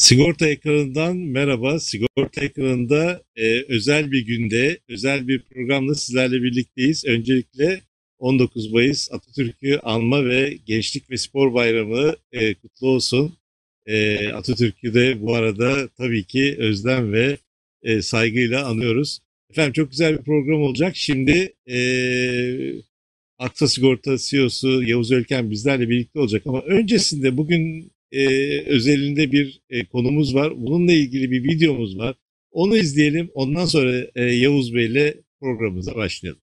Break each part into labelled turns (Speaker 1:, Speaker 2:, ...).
Speaker 1: Sigorta ekranından merhaba. Sigorta ekranında e, özel bir günde, özel bir programla sizlerle birlikteyiz. Öncelikle 19 Mayıs Atatürk'ü anma ve Gençlik ve Spor Bayramı e, kutlu olsun. E, Atatürk'ü de bu arada tabii ki özlem ve e, saygıyla anıyoruz. Efendim çok güzel bir program olacak. Şimdi e, Aksa Sigorta CEO'su Yavuz Ölken bizlerle birlikte olacak ama öncesinde bugün e, özelinde bir e, konumuz var. Bununla ilgili bir videomuz var. Onu izleyelim. Ondan sonra e, Yavuz Bey ile programımıza başlayalım.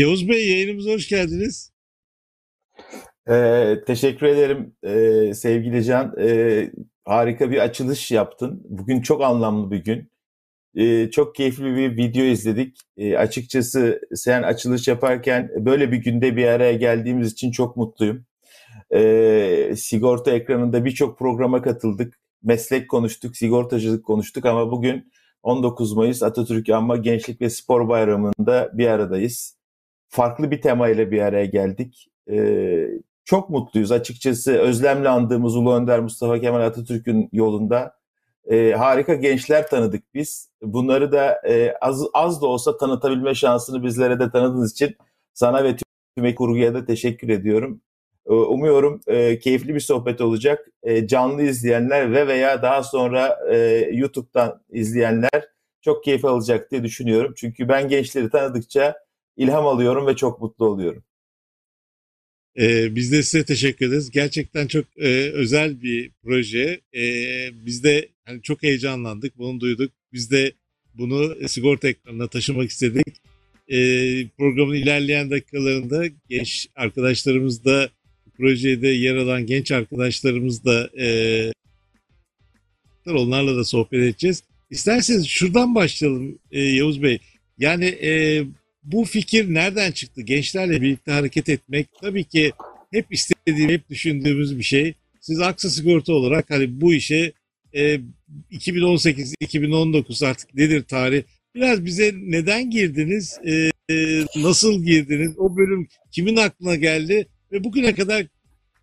Speaker 1: Yavuz Bey yayınımıza hoş geldiniz.
Speaker 2: Ee, teşekkür ederim ee, sevgili Can. Ee, harika bir açılış yaptın. Bugün çok anlamlı bir gün. Ee, çok keyifli bir video izledik. Ee, açıkçası sen açılış yaparken böyle bir günde bir araya geldiğimiz için çok mutluyum. Ee, sigorta ekranında birçok programa katıldık. Meslek konuştuk, sigortacılık konuştuk ama bugün 19 Mayıs Atatürk Anma Gençlik ve Spor Bayramı'nda bir aradayız farklı bir temayla bir araya geldik. Ee, çok mutluyuz açıkçası. Özlemle andığımız Ulu Önder Mustafa Kemal Atatürk'ün yolunda e, harika gençler tanıdık biz. Bunları da e, az, az da olsa tanıtabilme şansını bizlere de tanıdığınız için sana ve tüm kurguya da teşekkür ediyorum. E, umuyorum e, keyifli bir sohbet olacak. E, canlı izleyenler ve veya daha sonra e, YouTube'dan izleyenler çok keyif alacak diye düşünüyorum. Çünkü ben gençleri tanıdıkça ilham alıyorum ve çok mutlu oluyorum.
Speaker 1: Ee, biz de size teşekkür ederiz. Gerçekten çok e, özel bir proje. E, biz de hani çok heyecanlandık, bunu duyduk. Biz de bunu sigorta ekranına taşımak istedik. E, programın ilerleyen dakikalarında genç arkadaşlarımız da projede yer alan genç arkadaşlarımız da e, onlarla da sohbet edeceğiz. İsterseniz şuradan başlayalım e, Yavuz Bey. Yani e, bu fikir nereden çıktı? Gençlerle birlikte hareket etmek tabii ki hep istediğim, hep düşündüğümüz bir şey. Siz Aksa Sigorta olarak hani bu işe e, 2018-2019 artık nedir tarih? Biraz bize neden girdiniz? E, nasıl girdiniz? O bölüm kimin aklına geldi? Ve bugüne kadar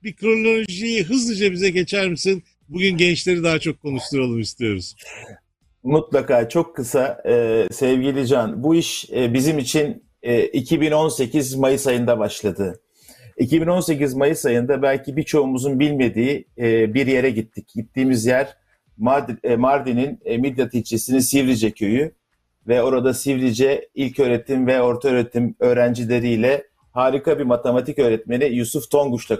Speaker 1: bir kronolojiyi hızlıca bize geçer misin? Bugün gençleri daha çok konuşturalım istiyoruz.
Speaker 2: Mutlaka çok kısa e, sevgili Can. Bu iş e, bizim için e, 2018 Mayıs ayında başladı. 2018 Mayıs ayında belki birçoğumuzun bilmediği e, bir yere gittik. Gittiğimiz yer e, Mardin'in e, Midyat ilçesinin Sivrice köyü ve orada Sivrice ilk öğretim ve orta öğretim öğrencileriyle harika bir matematik öğretmeni Yusuf Tonguç'la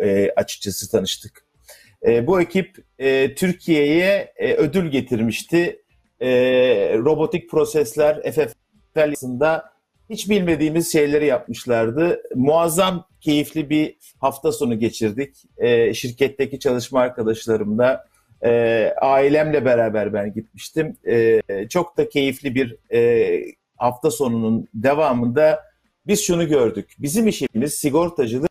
Speaker 2: e, açıkçası tanıştık. E, bu ekip e, Türkiye'ye e, ödül getirmişti. E, robotik prosesler FFL'sinde hiç bilmediğimiz şeyleri yapmışlardı. Muazzam keyifli bir hafta sonu geçirdik. E, şirketteki çalışma arkadaşlarımla, e, ailemle beraber ben gitmiştim. E, çok da keyifli bir e, hafta sonunun devamında biz şunu gördük. Bizim işimiz sigortacılık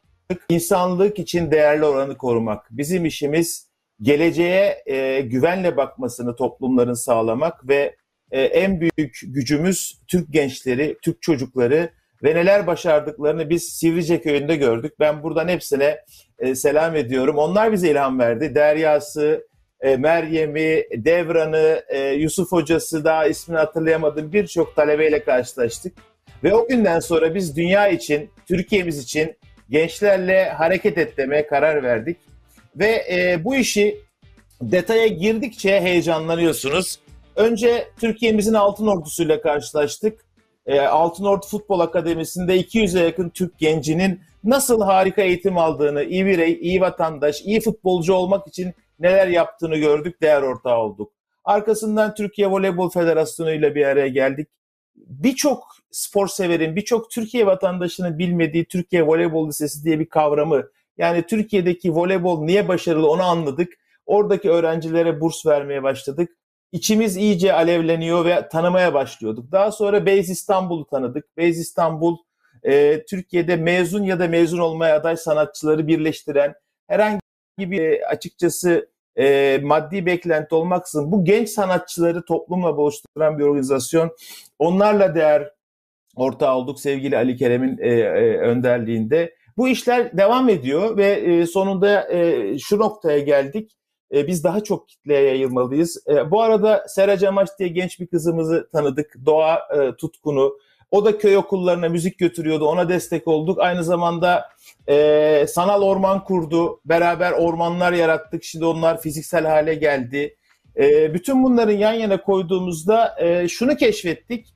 Speaker 2: insanlık için değerli oranı korumak. Bizim işimiz geleceğe e, güvenle bakmasını toplumların sağlamak ve e, en büyük gücümüz Türk gençleri, Türk çocukları ve neler başardıklarını biz Sivrice köyünde gördük. Ben buradan hepsine e, selam ediyorum. Onlar bize ilham verdi. Derya'sı, e, Meryem'i, Devran'ı, e, Yusuf hocası daha ismini hatırlayamadım birçok talebeyle karşılaştık. Ve o günden sonra biz dünya için, Türkiye'miz için gençlerle hareket etmeye karar verdik. Ve e, bu işi detaya girdikçe heyecanlanıyorsunuz. önce Türkiye'mizin Altın Ordusu'yla karşılaştık. E, Altın Ordu Futbol Akademisi'nde 200'e yakın Türk gencinin nasıl harika eğitim aldığını, iyi birey, iyi vatandaş, iyi futbolcu olmak için neler yaptığını gördük, değer ortağı olduk. Arkasından Türkiye Voleybol Federasyonu ile bir araya geldik. Birçok spor severin, birçok Türkiye vatandaşının bilmediği Türkiye Voleybol Lisesi diye bir kavramı, yani Türkiye'deki voleybol niye başarılı onu anladık. Oradaki öğrencilere burs vermeye başladık. İçimiz iyice alevleniyor ve tanımaya başlıyorduk. Daha sonra Beyz İstanbul'u tanıdık. Beyz İstanbul e, Türkiye'de mezun ya da mezun olmaya aday sanatçıları birleştiren herhangi bir e, açıkçası e, maddi beklenti olmaksızın bu genç sanatçıları toplumla buluşturan bir organizasyon. Onlarla değer ortağı olduk sevgili Ali Kerem'in e, e, önderliğinde. Bu işler devam ediyor ve e, sonunda e, şu noktaya geldik. E, biz daha çok kitleye yayılmalıyız. E, bu arada Sera Camaç diye genç bir kızımızı tanıdık. Doğa e, tutkunu. O da köy okullarına müzik götürüyordu. Ona destek olduk. Aynı zamanda e, sanal orman kurdu. Beraber ormanlar yarattık. Şimdi onlar fiziksel hale geldi. E, bütün bunların yan yana koyduğumuzda e, şunu keşfettik.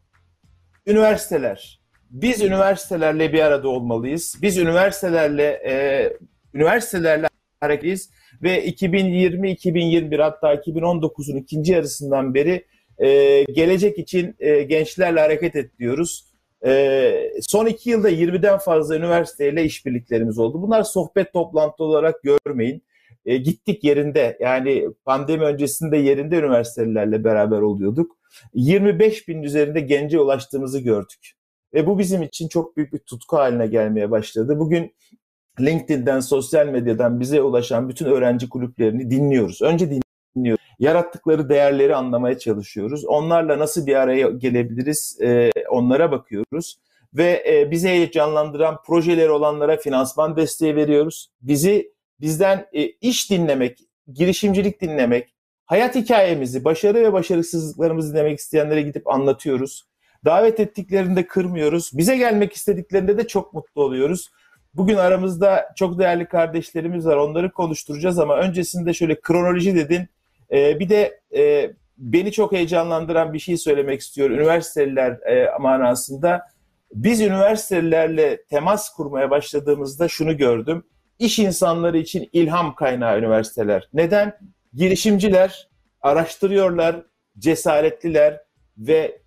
Speaker 2: Üniversiteler. Biz üniversitelerle bir arada olmalıyız. Biz üniversitelerle e, üniversitelerle hareketliyiz ve 2020-2021 hatta 2019'un ikinci yarısından beri e, gelecek için e, gençlerle hareket et diyoruz. E, son iki yılda 20'den fazla üniversiteyle işbirliklerimiz oldu. Bunlar sohbet toplantı olarak görmeyin. E, gittik yerinde yani pandemi öncesinde yerinde üniversitelerle beraber oluyorduk. 25 bin üzerinde gence ulaştığımızı gördük. Ve bu bizim için çok büyük bir tutku haline gelmeye başladı. Bugün LinkedIn'den, sosyal medyadan bize ulaşan bütün öğrenci kulüplerini dinliyoruz. Önce dinliyoruz. Yarattıkları değerleri anlamaya çalışıyoruz. Onlarla nasıl bir araya gelebiliriz e, onlara bakıyoruz. Ve e, bizi heyecanlandıran projeleri olanlara finansman desteği veriyoruz. Bizi bizden e, iş dinlemek, girişimcilik dinlemek, hayat hikayemizi, başarı ve başarısızlıklarımızı dinlemek isteyenlere gidip anlatıyoruz. Davet ettiklerinde kırmıyoruz. Bize gelmek istediklerinde de çok mutlu oluyoruz. Bugün aramızda çok değerli kardeşlerimiz var. Onları konuşturacağız ama öncesinde şöyle kronoloji dedin. Ee, bir de e, beni çok heyecanlandıran bir şey söylemek istiyorum. Üniversiteliler e, manasında. Biz üniversitelerle temas kurmaya başladığımızda şunu gördüm. İş insanları için ilham kaynağı üniversiteler. Neden? Girişimciler araştırıyorlar, cesaretliler ve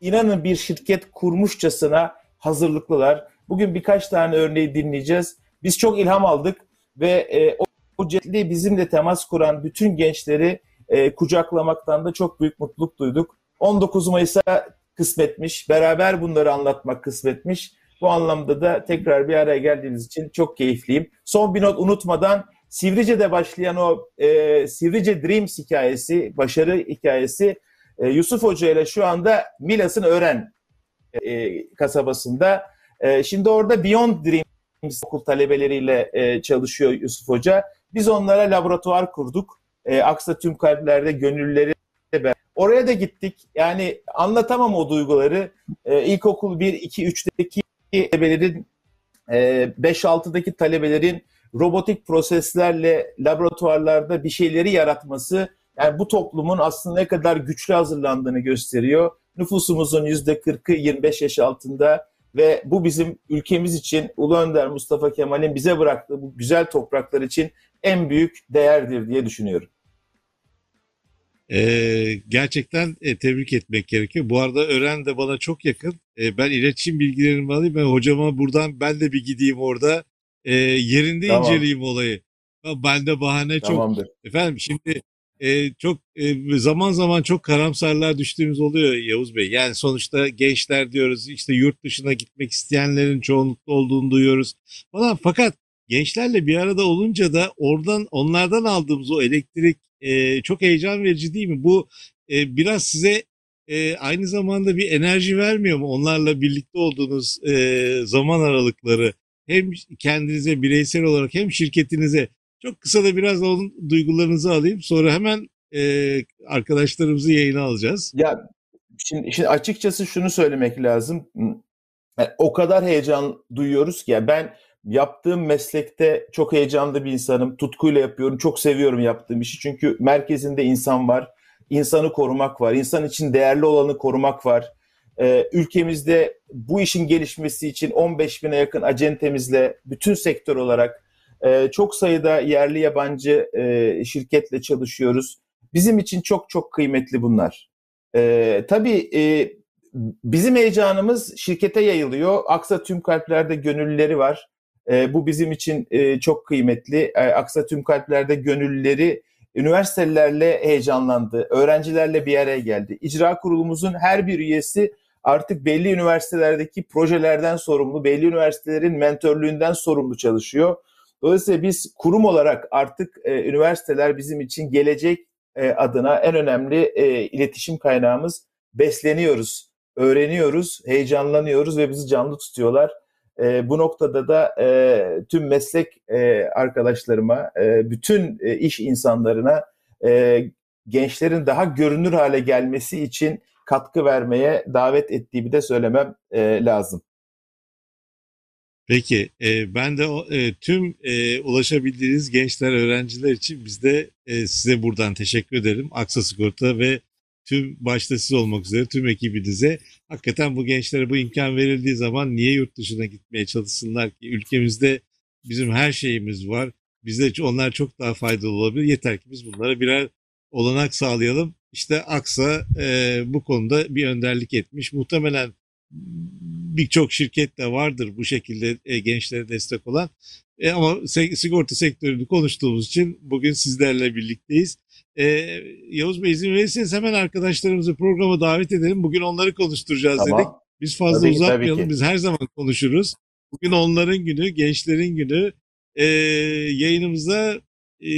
Speaker 2: inanın bir şirket kurmuşçasına hazırlıklılar. Bugün birkaç tane örneği dinleyeceğiz. Biz çok ilham aldık ve e, o, o cetli bizimle temas kuran bütün gençleri e, kucaklamaktan da çok büyük mutluluk duyduk. 19 Mayıs'a kısmetmiş, beraber bunları anlatmak kısmetmiş. Bu anlamda da tekrar bir araya geldiğimiz için çok keyifliyim. Son bir not unutmadan Sivrice'de başlayan o e, Sivrice Dreams hikayesi, başarı hikayesi e, Yusuf Hoca ile şu anda Milas'ın Öğren e, kasabasında. E, şimdi orada Beyond Dreams okul talebeleriyle e, çalışıyor Yusuf Hoca. Biz onlara laboratuvar kurduk. E, Aksa tüm kalplerde gönülleri Oraya da gittik. Yani anlatamam o duyguları. E, ilkokul 1, 2, 3'teki talebelerin, e, 5-6'daki talebelerin robotik proseslerle laboratuvarlarda bir şeyleri yaratması yani bu toplumun aslında ne kadar güçlü hazırlandığını gösteriyor. Nüfusumuzun %40'ı 25 yaş altında ve bu bizim ülkemiz için Ulu Önder Mustafa Kemal'in bize bıraktığı bu güzel topraklar için en büyük değerdir diye düşünüyorum.
Speaker 1: Ee, gerçekten e, tebrik etmek gerekiyor. Bu arada Ören de bana çok yakın. E, ben iletişim bilgilerimi alayım. Ben hocama buradan ben de bir gideyim orada. E, yerinde tamam. inceleyeyim olayı. Ben de bahane Tamamdır. çok. Efendim şimdi e, çok e, zaman zaman çok karamsarlığa düştüğümüz oluyor Yavuz Bey. Yani sonuçta gençler diyoruz işte yurt dışına gitmek isteyenlerin çoğunlukla olduğunu duyuyoruz falan. Fakat gençlerle bir arada olunca da oradan onlardan aldığımız o elektrik e, çok heyecan verici değil mi? Bu e, biraz size e, aynı zamanda bir enerji vermiyor mu? Onlarla birlikte olduğunuz e, zaman aralıkları hem kendinize bireysel olarak hem şirketinize çok kısa da biraz onun duygularınızı alayım. Sonra hemen e, arkadaşlarımızı yayına alacağız.
Speaker 2: Ya şimdi, şimdi açıkçası şunu söylemek lazım. Yani o kadar heyecan duyuyoruz ki ya ben yaptığım meslekte çok heyecanlı bir insanım. Tutkuyla yapıyorum. Çok seviyorum yaptığım işi. Çünkü merkezinde insan var. insanı korumak var. İnsan için değerli olanı korumak var. Ee, ülkemizde bu işin gelişmesi için 15 bine yakın acentemizle bütün sektör olarak e, çok sayıda yerli yabancı e, şirketle çalışıyoruz. Bizim için çok çok kıymetli bunlar. E, tabii e, bizim heyecanımız şirkete yayılıyor. Aksa tüm kalplerde gönüllüleri var. E, bu bizim için e, çok kıymetli. E, Aksa tüm kalplerde gönüllüleri üniversitelerle heyecanlandı. Öğrencilerle bir araya geldi. İcra kurulumuzun her bir üyesi artık belli üniversitelerdeki projelerden sorumlu, belli üniversitelerin mentorluğundan sorumlu çalışıyor. Dolayısıyla biz kurum olarak artık e, üniversiteler bizim için gelecek e, adına en önemli e, iletişim kaynağımız. Besleniyoruz, öğreniyoruz, heyecanlanıyoruz ve bizi canlı tutuyorlar. E, bu noktada da e, tüm meslek e, arkadaşlarıma, e, bütün e, iş insanlarına e, gençlerin daha görünür hale gelmesi için katkı vermeye davet ettiğimi de söylemem e, lazım.
Speaker 1: Peki, e, ben de e, tüm e, ulaşabildiğiniz gençler, öğrenciler için biz de e, size buradan teşekkür ederim. Aksa Sigorta ve tüm başta siz olmak üzere tüm ekibinize hakikaten bu gençlere bu imkan verildiği zaman niye yurt dışına gitmeye çalışsınlar ki? Ülkemizde bizim her şeyimiz var. Bize onlar çok daha faydalı olabilir. Yeter ki biz bunlara birer olanak sağlayalım. İşte Aksa e, bu konuda bir önderlik etmiş. Muhtemelen birçok şirket de vardır bu şekilde e, gençlere destek olan. E, ama sigorta sektörünü konuştuğumuz için bugün sizlerle birlikteyiz. E, Yavuz Bey izin verirseniz hemen arkadaşlarımızı programa davet edelim. Bugün onları konuşturacağız
Speaker 2: Tamam.
Speaker 1: dedik. Biz fazla
Speaker 2: Tabii tabii
Speaker 1: uzatmayalım.
Speaker 2: ki.
Speaker 1: Biz her zaman konuşuruz. Bugün onların günü, gençlerin günü. E, yayınımıza e,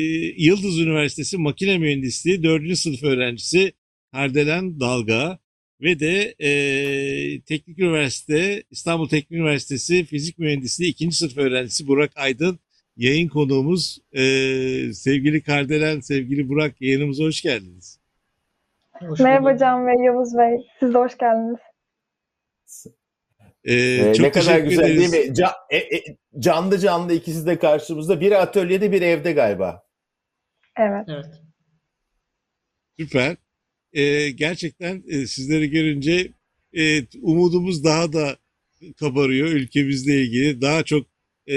Speaker 1: Yıldız Üniversitesi Makine Mühendisliği 4. sınıf öğrencisi Hardelen Dalga ve de e, Teknik Üniversite, İstanbul Teknik Üniversitesi Fizik Mühendisliği 2. sınıf öğrencisi Burak Aydın yayın konuğumuz. E, sevgili Kardelen, sevgili Burak yayınımıza hoş geldiniz.
Speaker 3: Hoş
Speaker 4: Merhaba
Speaker 3: bulduk.
Speaker 4: Can ve Yavuz Bey. Siz de hoş geldiniz.
Speaker 2: Ee,
Speaker 1: çok
Speaker 2: ne kadar güzel
Speaker 1: ederiz.
Speaker 2: değil mi? Ca- e- e- canlı canlı ikisi de karşımızda. Biri atölyede, biri evde galiba.
Speaker 4: Evet.
Speaker 3: Evet.
Speaker 1: Süper. Ee, gerçekten e, sizleri görünce e, umudumuz daha da kabarıyor ülkemizle ilgili. Daha çok e,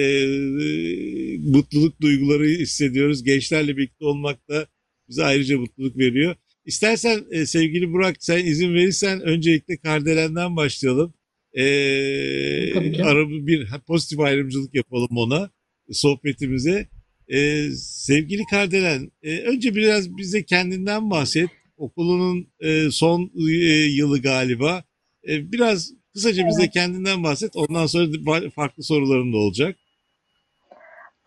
Speaker 1: mutluluk duyguları hissediyoruz. Gençlerle birlikte olmak da bize ayrıca mutluluk veriyor. İstersen e, sevgili Burak sen izin verirsen öncelikle Kardelen'den başlayalım. Ee,
Speaker 3: Tabii ki.
Speaker 1: ara bir pozitif ayrımcılık yapalım ona sohbetimize. Ee, sevgili Kardelen, e, önce biraz bize kendinden bahset. Okulunun e, son e, yılı galiba. E, biraz kısaca bize kendinden bahset. Ondan sonra farklı sorularım da olacak.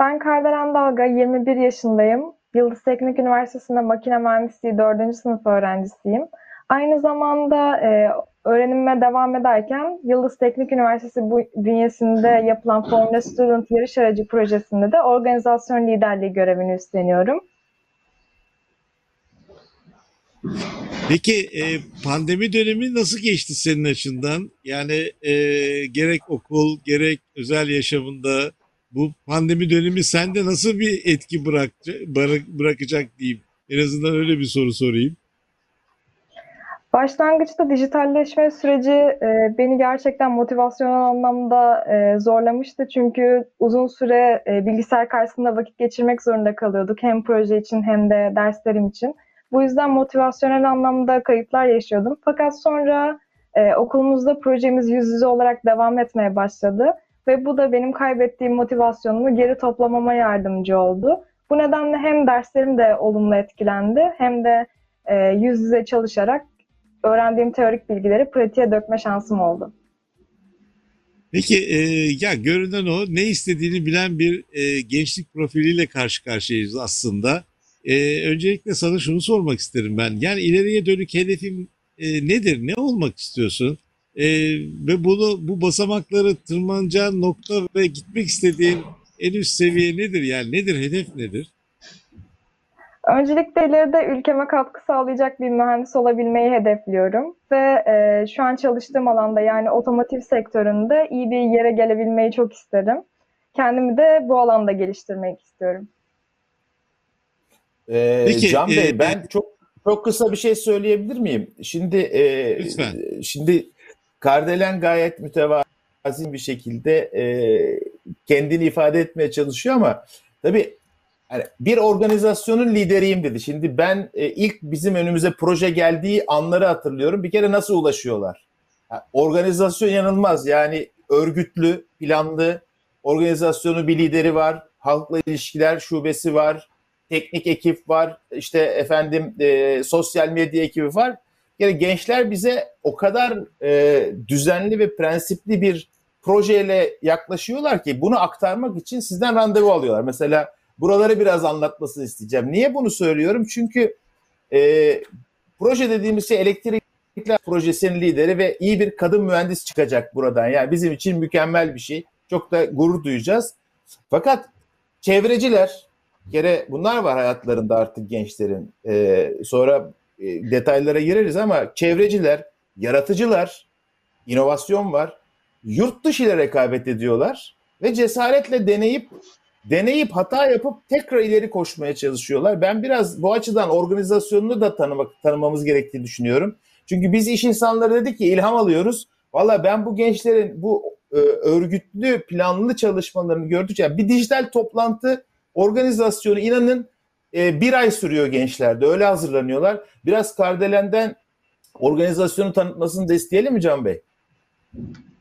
Speaker 4: Ben Kardelen Dalga, 21 yaşındayım. Yıldız Teknik Üniversitesi'nde makine mühendisliği 4. sınıf öğrencisiyim. Aynı zamanda e, öğrenime devam ederken Yıldız Teknik Üniversitesi bu bünyesinde yapılan Formula Student yarış aracı projesinde de organizasyon liderliği görevini üstleniyorum.
Speaker 1: Peki e, pandemi dönemi nasıl geçti senin açından? Yani e, gerek okul gerek özel yaşamında bu pandemi dönemi sende nasıl bir etki bırakacak, bırakacak diyeyim. En azından öyle bir soru sorayım.
Speaker 4: Başlangıçta dijitalleşme süreci e, beni gerçekten motivasyonel anlamda e, zorlamıştı. Çünkü uzun süre e, bilgisayar karşısında vakit geçirmek zorunda kalıyorduk. Hem proje için hem de derslerim için. Bu yüzden motivasyonel anlamda kayıplar yaşıyordum. Fakat sonra e, okulumuzda projemiz yüz yüze olarak devam etmeye başladı. Ve bu da benim kaybettiğim motivasyonumu geri toplamama yardımcı oldu. Bu nedenle hem derslerim de olumlu etkilendi hem de e, yüz yüze çalışarak öğrendiğim teorik bilgileri pratiğe dökme şansım oldu.
Speaker 1: Peki e, ya görünen o ne istediğini bilen bir e, gençlik profiliyle karşı karşıyayız aslında. E, öncelikle sana şunu sormak isterim ben. Yani ileriye dönük hedefin e, nedir? Ne olmak istiyorsun? E, ve bunu bu basamakları tırmanacağın nokta ve gitmek istediğin en üst seviye nedir? Yani nedir? Hedef nedir?
Speaker 4: Öncelikle ileride ülkeme katkı sağlayacak bir mühendis olabilmeyi hedefliyorum. Ve e, şu an çalıştığım alanda yani otomotiv sektöründe iyi bir yere gelebilmeyi çok isterim. Kendimi de bu alanda geliştirmek istiyorum.
Speaker 2: Ee,
Speaker 1: Peki,
Speaker 2: Can
Speaker 1: e,
Speaker 2: Bey ben çok çok kısa bir şey söyleyebilir miyim? Şimdi e,
Speaker 1: Lütfen.
Speaker 2: şimdi Kardelen gayet mütevazi bir şekilde e, kendini ifade etmeye çalışıyor ama tabii yani bir organizasyonun lideriyim dedi. Şimdi ben e, ilk bizim önümüze proje geldiği anları hatırlıyorum. Bir kere nasıl ulaşıyorlar? Ha, organizasyon yanılmaz. Yani örgütlü, planlı, organizasyonun bir lideri var, halkla ilişkiler şubesi var, teknik ekip var, işte efendim e, sosyal medya ekibi var. Yani gençler bize o kadar e, düzenli ve prensipli bir projeyle yaklaşıyorlar ki bunu aktarmak için sizden randevu alıyorlar. Mesela buraları biraz anlatmasını isteyeceğim. Niye bunu söylüyorum? Çünkü e, proje dediğimiz şey elektrikler projesinin lideri ve iyi bir kadın mühendis çıkacak buradan. Yani bizim için mükemmel bir şey. Çok da gurur duyacağız. Fakat çevreciler, bir kere bunlar var hayatlarında artık gençlerin. E, sonra e, detaylara gireriz ama çevreciler, yaratıcılar, inovasyon var. Yurt dışı ile rekabet ediyorlar ve cesaretle deneyip deneyip hata yapıp tekrar ileri koşmaya çalışıyorlar. Ben biraz bu açıdan organizasyonunu da tanımak tanımamız gerektiğini düşünüyorum. Çünkü biz iş insanları dedik ki ilham alıyoruz. Valla ben bu gençlerin bu e, örgütlü planlı çalışmalarını gördükçe yani bir dijital toplantı organizasyonu inanın e, bir ay sürüyor gençlerde. Öyle hazırlanıyorlar. Biraz Kardelen'den organizasyonu tanıtmasını da isteyelim mi Can Bey?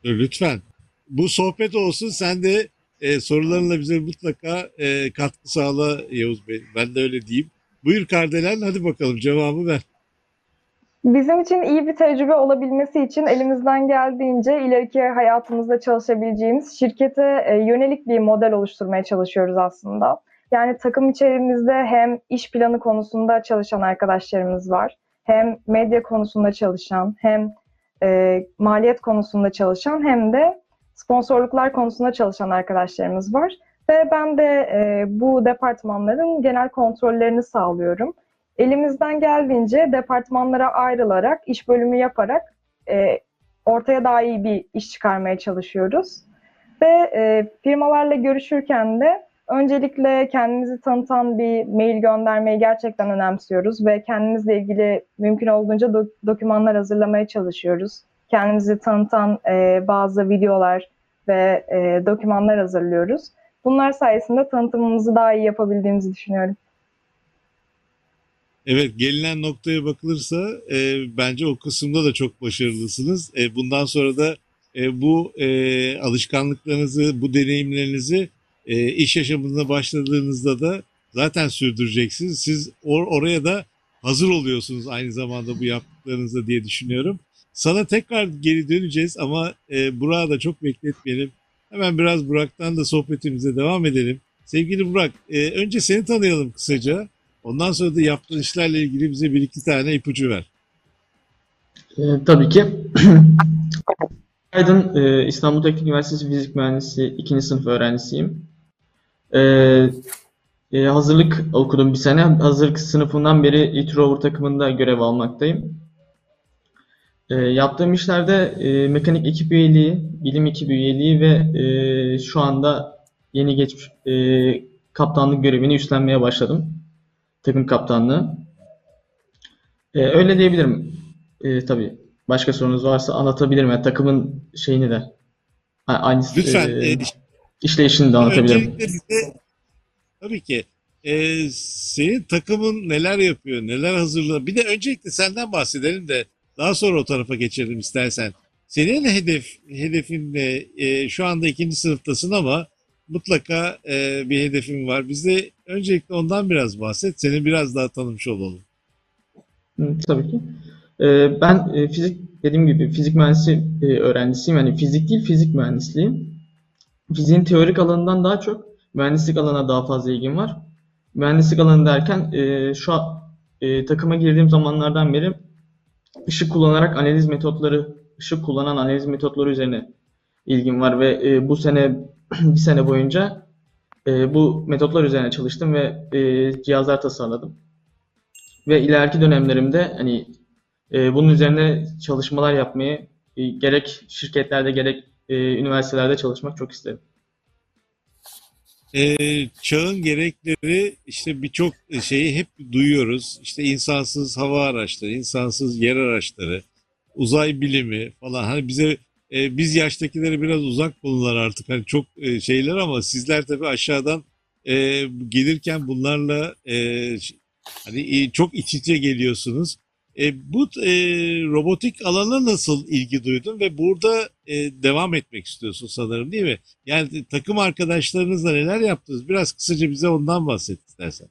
Speaker 1: Lütfen. Bu sohbet olsun. Sen de e, sorularınla bize mutlaka e, katkı sağla Yavuz Bey. Ben de öyle diyeyim. Buyur Kardelen hadi bakalım cevabı ver.
Speaker 4: Bizim için iyi bir tecrübe olabilmesi için elimizden geldiğince ileriki hayatımızda çalışabileceğimiz şirkete e, yönelik bir model oluşturmaya çalışıyoruz aslında. Yani takım içerimizde hem iş planı konusunda çalışan arkadaşlarımız var, hem medya konusunda çalışan, hem e, maliyet konusunda çalışan, hem de sponsorluklar konusunda çalışan arkadaşlarımız var. Ve ben de e, bu departmanların genel kontrollerini sağlıyorum elimizden geldiğince departmanlara ayrılarak, iş bölümü yaparak e, ortaya daha iyi bir iş çıkarmaya çalışıyoruz. Ve e, firmalarla görüşürken de öncelikle kendimizi tanıtan bir mail göndermeyi gerçekten önemsiyoruz ve kendimizle ilgili mümkün olduğunca do- dokümanlar hazırlamaya çalışıyoruz. Kendimizi tanıtan e, bazı videolar ve e, dokümanlar hazırlıyoruz. Bunlar sayesinde tanıtımımızı daha iyi yapabildiğimizi düşünüyorum.
Speaker 1: Evet gelinen noktaya bakılırsa e, bence o kısımda da çok başarılısınız. E, bundan sonra da e, bu e, alışkanlıklarınızı, bu deneyimlerinizi e, iş yaşamına başladığınızda da zaten sürdüreceksiniz. Siz or oraya da hazır oluyorsunuz aynı zamanda bu yaptıklarınızda diye düşünüyorum. Sana tekrar geri döneceğiz ama e, Burak'ı da çok bekletmeyelim. Hemen biraz Burak'tan da sohbetimize devam edelim. Sevgili Burak, e, önce seni tanıyalım kısaca. Ondan sonra da yaptığın işlerle ilgili bize bir iki tane ipucu ver.
Speaker 3: E, tabii ki. Aydın e, İstanbul Teknik Üniversitesi Fizik Mühendisi 2. sınıf öğrencisiyim. E, e, hazırlık okudum bir sene. Hazırlık sınıfından beri İT Rover takımında görev almaktayım. E, yaptığım işlerde e, mekanik ekip üyeliği, bilim ekibi üyeliği ve e, şu anda yeni geçmiş e, kaptanlık görevini üstlenmeye başladım takım kaptanlığı. Ee, öyle diyebilirim. Ee, tabii başka sorunuz varsa anlatabilirim. Yani takımın şeyini de aynı
Speaker 1: Lütfen.
Speaker 3: e,
Speaker 1: E,
Speaker 3: işleyişini de anlatabilirim.
Speaker 1: öncelikle bize tabii ki e, senin takımın neler yapıyor, neler hazırlıyor. Bir de öncelikle senden bahsedelim de daha sonra o tarafa geçelim istersen. Senin hedef hedefin ne? E, şu anda ikinci sınıftasın ama mutlaka e, bir hedefin var. Bize öncelikle ondan biraz bahset. Seni biraz daha tanımış olalım.
Speaker 3: Tabii ki. Ee, ben e, fizik dediğim gibi fizik mühendisi e, öğrencisiyim. Yani fizik değil fizik mühendisliği. Fiziğin teorik alanından daha çok mühendislik alanına daha fazla ilgim var. Mühendislik alanı derken e, şu an e, takıma girdiğim zamanlardan beri ışık kullanarak analiz metotları, ışık kullanan analiz metotları üzerine ilgim var ve e, bu sene bir sene boyunca e, bu metotlar üzerine çalıştım ve e, cihazlar tasarladım. Ve ileriki dönemlerimde hani e, bunun üzerine çalışmalar yapmayı e, gerek şirketlerde gerek e, üniversitelerde çalışmak çok isterim.
Speaker 1: e, çağın gerekleri işte birçok şeyi hep duyuyoruz. İşte insansız hava araçları, insansız yer araçları, uzay bilimi falan. Hani bize e, biz yaştakileri biraz uzak bunlar artık. Hani çok e, şeyler ama sizler tabii aşağıdan e, gelirken bunlarla e, hani e, çok iç içe geliyorsunuz. E, bu e, robotik alana nasıl ilgi duydun ve burada e, devam etmek istiyorsun sanırım değil mi? Yani takım arkadaşlarınızla neler yaptınız? Biraz kısaca bize ondan bahset istersen.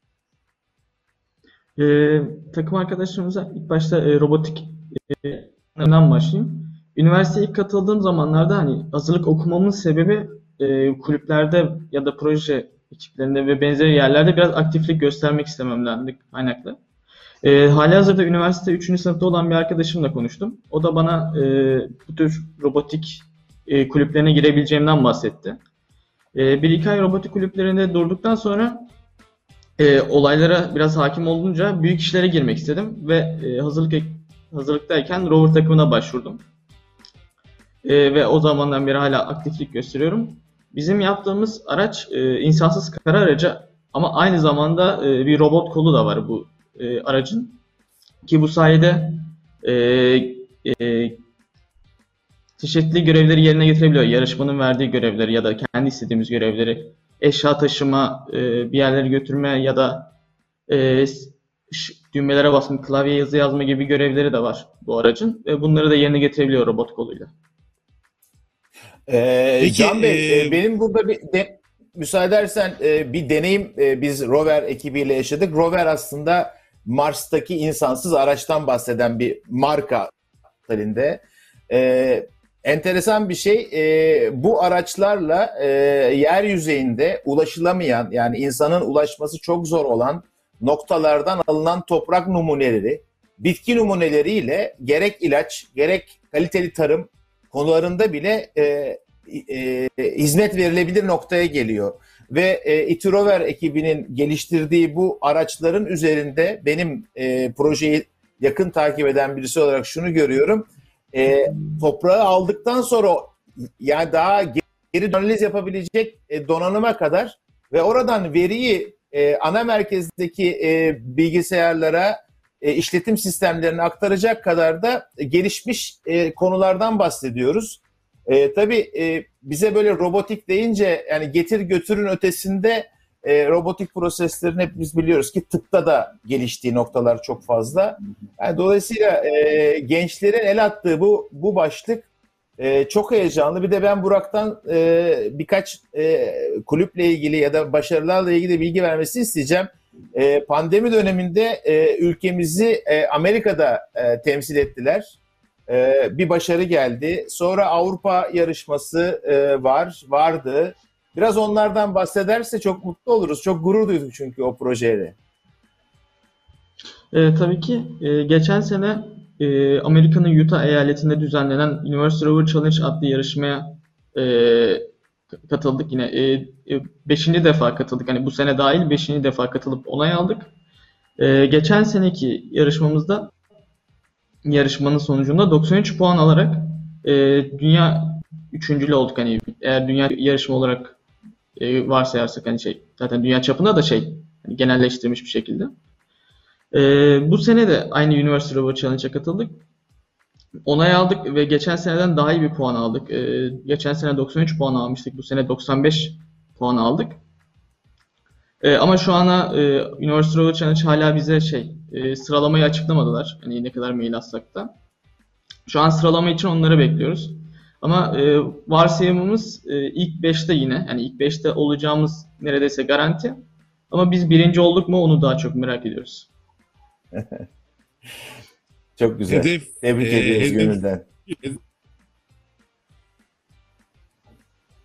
Speaker 3: Ee, takım arkadaşlarımıza ilk başta e, robotik e, alanından başlayayım. Üniversiteye ilk katıldığım zamanlarda hani hazırlık okumamın sebebi e, kulüplerde ya da proje ekiplerinde ve benzeri yerlerde biraz aktiflik göstermek istememden kaynaklı. E, halihazırda üniversite 3. sınıfta olan bir arkadaşımla konuştum. O da bana e, bu tür robotik e, kulüplerine girebileceğimden bahsetti. E, bir iki ay robotik kulüplerinde durduktan sonra e, olaylara biraz hakim olunca büyük işlere girmek istedim ve e, hazırlık hazırlıktayken rover takımına başvurdum. E, ve o zamandan beri hala aktiflik gösteriyorum. Bizim yaptığımız araç e, insansız kara aracı ama aynı zamanda e, bir robot kolu da var bu e, aracın. Ki bu sayede e, e, çeşitli görevleri yerine getirebiliyor. Yarışmanın verdiği görevleri ya da kendi istediğimiz görevleri eşya taşıma, e, bir yerlere götürme ya da e, düğmelere basma, klavye yazı yazma gibi görevleri de var bu aracın ve bunları da yerine getirebiliyor robot koluyla.
Speaker 2: Ee,
Speaker 1: Peki,
Speaker 2: Can Bey,
Speaker 1: e,
Speaker 2: e, benim burada bir de, müsaade edersen e, bir deneyim e, biz Rover ekibiyle yaşadık. Rover aslında Mars'taki insansız araçtan bahseden bir marka halinde. E, enteresan bir şey, e, bu araçlarla e, yer yüzeyinde ulaşılamayan yani insanın ulaşması çok zor olan noktalardan alınan toprak numuneleri, bitki numuneleriyle gerek ilaç, gerek kaliteli tarım konularında bile e, e, hizmet verilebilir noktaya geliyor. Ve e, Itirover ekibinin geliştirdiği bu araçların üzerinde benim e, projeyi yakın takip eden birisi olarak şunu görüyorum. E, toprağı aldıktan sonra yani daha geri analiz yapabilecek e, donanıma kadar ve oradan veriyi e, ana merkezdeki e, bilgisayarlara e, işletim sistemlerine aktaracak kadar da gelişmiş e, konulardan bahsediyoruz. E, tabii e, bize böyle robotik deyince yani getir götürün ötesinde e, robotik proseslerin hep biz biliyoruz ki tıpta da geliştiği noktalar çok fazla. Yani dolayısıyla e, gençlerin el attığı bu bu başlık e, çok heyecanlı. Bir de ben Burak'tan e, birkaç e, kulüple ilgili ya da başarılarla ilgili bilgi vermesini isteyeceğim. E, pandemi döneminde e, ülkemizi e, Amerika'da e, temsil ettiler. E, bir başarı geldi. Sonra Avrupa yarışması e, var, vardı. Biraz onlardan bahsederse çok mutlu oluruz. Çok gurur duyduk çünkü o projeyle.
Speaker 3: E, tabii ki e, geçen sene e, Amerika'nın Utah eyaletinde düzenlenen University Rover Challenge adlı yarışmaya e, katıldık yine. E, e, beşinci defa katıldık. Hani bu sene dahil beşinci defa katılıp onay aldık. E, geçen seneki yarışmamızda yarışmanın sonucunda 93 puan alarak e, dünya üçüncülü olduk. Hani eğer dünya yarışma olarak e, varsayarsak hani şey zaten dünya çapında da şey hani genelleştirilmiş bir şekilde. E, bu sene de aynı University Rover Challenge'a katıldık. Onay aldık ve geçen seneden daha iyi bir puan aldık. E, geçen sene 93 puan almıştık. Bu sene 95 puan aldık. E, ama şu ana e, University Rover Challenge hala bize şey e, sıralamayı açıklamadılar. Hani ne kadar mail atsak da. Şu an sıralama için onları bekliyoruz. Ama e, varsayımımız e, ilk 5'te yine. Yani ilk 5'te olacağımız neredeyse garanti. Ama biz birinci olduk mu onu daha çok merak ediyoruz.
Speaker 2: Çok güzel.
Speaker 1: Hedef,
Speaker 2: Tebrik
Speaker 1: e,
Speaker 2: ediyoruz
Speaker 1: hedef-
Speaker 2: gönülden.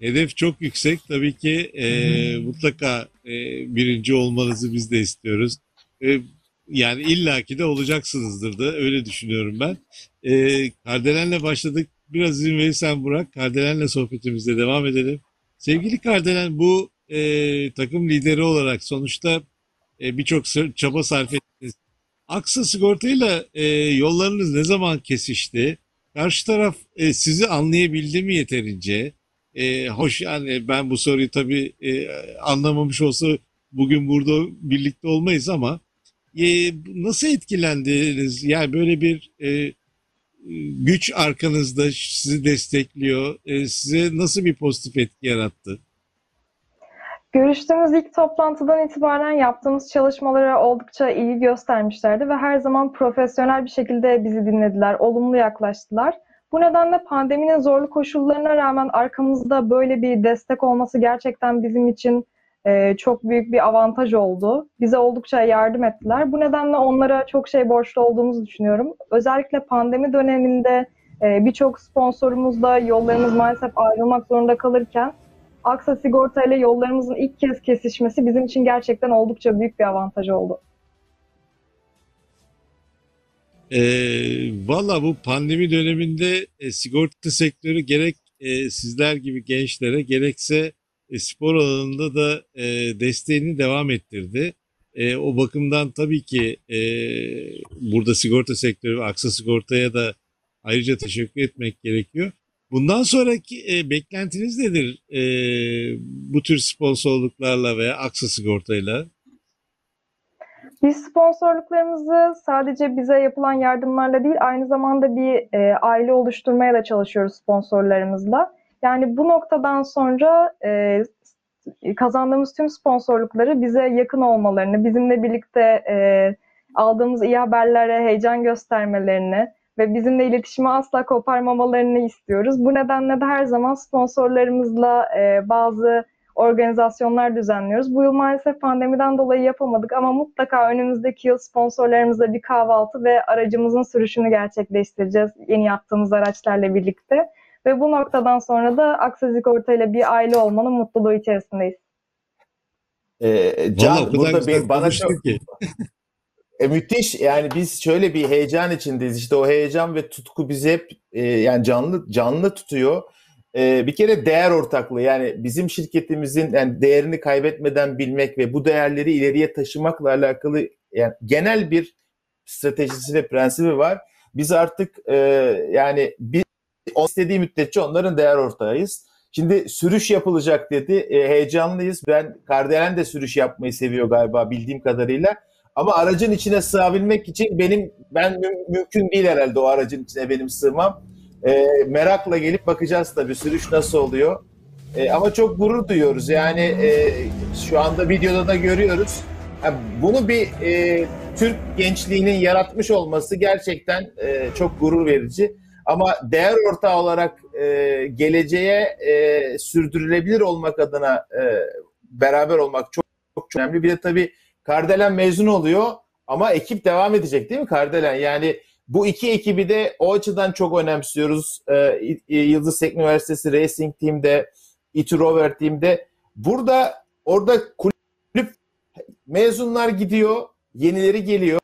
Speaker 1: Hedef çok yüksek. Tabii ki e, mutlaka e, birinci olmanızı biz de istiyoruz. E, yani illaki de olacaksınızdır da öyle düşünüyorum ben. E, Kardelen'le başladık. Biraz izin verirsen Burak, Kardelen'le sohbetimize devam edelim. Sevgili Kardelen, bu e, takım lideri olarak sonuçta e, birçok çaba sarf ettiniz. Aksa sigortayla e, yollarınız ne zaman kesişti? Karşı taraf e, sizi anlayabildi mi yeterince? e, hoş yani ben bu soruyu tabii e, anlamamış olsa bugün burada birlikte olmayız ama e, nasıl etkilendiniz? Yani böyle bir e, güç arkanızda sizi destekliyor. E, size nasıl bir pozitif etki yarattı?
Speaker 4: Görüştüğümüz ilk toplantıdan itibaren yaptığımız çalışmalara oldukça ilgi göstermişlerdi ve her zaman profesyonel bir şekilde bizi dinlediler, olumlu yaklaştılar. Bu nedenle pandeminin zorlu koşullarına rağmen arkamızda böyle bir destek olması gerçekten bizim için e, çok büyük bir avantaj oldu. Bize oldukça yardım ettiler. Bu nedenle onlara çok şey borçlu olduğumuzu düşünüyorum. Özellikle pandemi döneminde e, birçok sponsorumuzla yollarımız maalesef ayrılmak zorunda kalırken Aksa Sigorta ile yollarımızın ilk kez kesişmesi bizim için gerçekten oldukça büyük bir avantaj oldu.
Speaker 1: E, Valla bu pandemi döneminde e, sigorta sektörü gerek e, sizler gibi gençlere gerekse e, spor alanında da e, desteğini devam ettirdi. E, o bakımdan tabii ki e, burada sigorta sektörü ve Aksa Sigorta'ya da ayrıca teşekkür etmek gerekiyor. Bundan sonraki e, beklentiniz nedir e, bu tür sponsorluklarla veya Aksa Sigorta'yla?
Speaker 4: Biz sponsorluklarımızı sadece bize yapılan yardımlarla değil, aynı zamanda bir e, aile oluşturmaya da çalışıyoruz sponsorlarımızla. Yani bu noktadan sonra e, kazandığımız tüm sponsorlukları bize yakın olmalarını, bizimle birlikte e, aldığımız iyi haberlere heyecan göstermelerini ve bizimle iletişimi asla koparmamalarını istiyoruz. Bu nedenle de her zaman sponsorlarımızla e, bazı organizasyonlar düzenliyoruz. Bu yıl maalesef pandemiden dolayı yapamadık ama mutlaka önümüzdeki yıl sponsorlarımızla bir kahvaltı ve aracımızın sürüşünü gerçekleştireceğiz yeni yaptığımız araçlarla birlikte. Ve bu noktadan sonra da Aksa Sigorta ile bir aile olmanın mutluluğu içerisindeyiz.
Speaker 2: Ee, Can
Speaker 1: Vallahi
Speaker 2: burada bir, bana çok
Speaker 1: ki.
Speaker 2: E, müthiş yani biz şöyle bir heyecan içindeyiz işte o heyecan ve tutku bizi hep e, yani canlı canlı tutuyor. E, bir kere değer ortaklığı yani bizim şirketimizin yani değerini kaybetmeden bilmek ve bu değerleri ileriye taşımakla alakalı yani genel bir stratejisi ve prensibi var. Biz artık e, yani biz o istediği müddetçe onların değer ortağıyız. Şimdi sürüş yapılacak dedi. E, heyecanlıyız. Ben Kardelen de sürüş yapmayı seviyor galiba bildiğim kadarıyla. Ama aracın içine sığabilmek için benim ben müm- mümkün değil herhalde o aracın içine benim sığmam. E, merakla gelip bakacağız tabii sürüş nasıl oluyor. E, ama çok gurur duyuyoruz. Yani e, şu anda videoda da görüyoruz. Ha, bunu bir e, Türk gençliğinin yaratmış olması gerçekten e, çok gurur verici. Ama değer ortağı olarak e, geleceğe e, sürdürülebilir olmak adına e, beraber olmak çok, çok önemli. Bir de tabii Kardelen mezun oluyor ama ekip devam edecek değil mi Kardelen? Yani bu iki ekibi de o açıdan çok önemsiyoruz. Ee, Yıldız Teknik Üniversitesi Racing Team'de, İTÜ Rover Team'de. Burada orada kulüp mezunlar gidiyor, yenileri geliyor.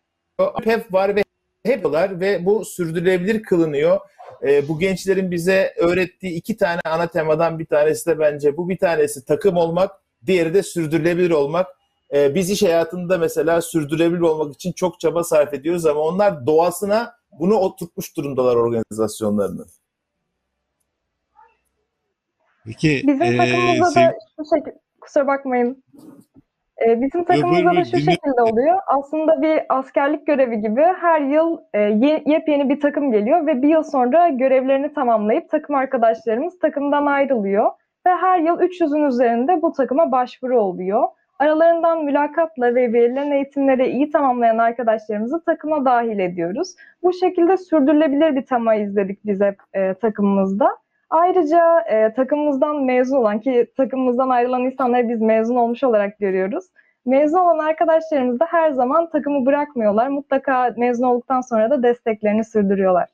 Speaker 2: Hep var ve hep var ve bu sürdürülebilir kılınıyor. Ee, bu gençlerin bize öğrettiği iki tane ana temadan bir tanesi de bence bu. Bir tanesi takım olmak, diğeri de sürdürülebilir olmak. Ee, biz iş hayatında mesela sürdürülebilir olmak için çok çaba sarf ediyoruz ama onlar doğasına bunu oturtmuş durumdalar organizasyonlarını.
Speaker 1: Peki
Speaker 4: Bizim
Speaker 1: e,
Speaker 4: takımımızda
Speaker 1: sev-
Speaker 4: da şu şekilde, kusura bakmayın. Ee, bizim takımımızda
Speaker 1: buyur,
Speaker 4: da şu şekilde oluyor. Aslında bir askerlik görevi gibi her yıl e, ye- yepyeni bir takım geliyor ve bir yıl sonra görevlerini tamamlayıp takım arkadaşlarımız takımdan ayrılıyor. Ve her yıl 300'ün üzerinde bu takıma başvuru oluyor. Aralarından mülakatla ve verilen eğitimleri iyi tamamlayan arkadaşlarımızı takıma dahil ediyoruz. Bu şekilde sürdürülebilir bir tema izledik biz hep e, takımımızda. Ayrıca e, takımımızdan mezun olan ki takımımızdan ayrılan insanları biz mezun olmuş olarak görüyoruz. Mezun olan arkadaşlarımız da her zaman takımı bırakmıyorlar. Mutlaka mezun olduktan sonra da desteklerini sürdürüyorlar.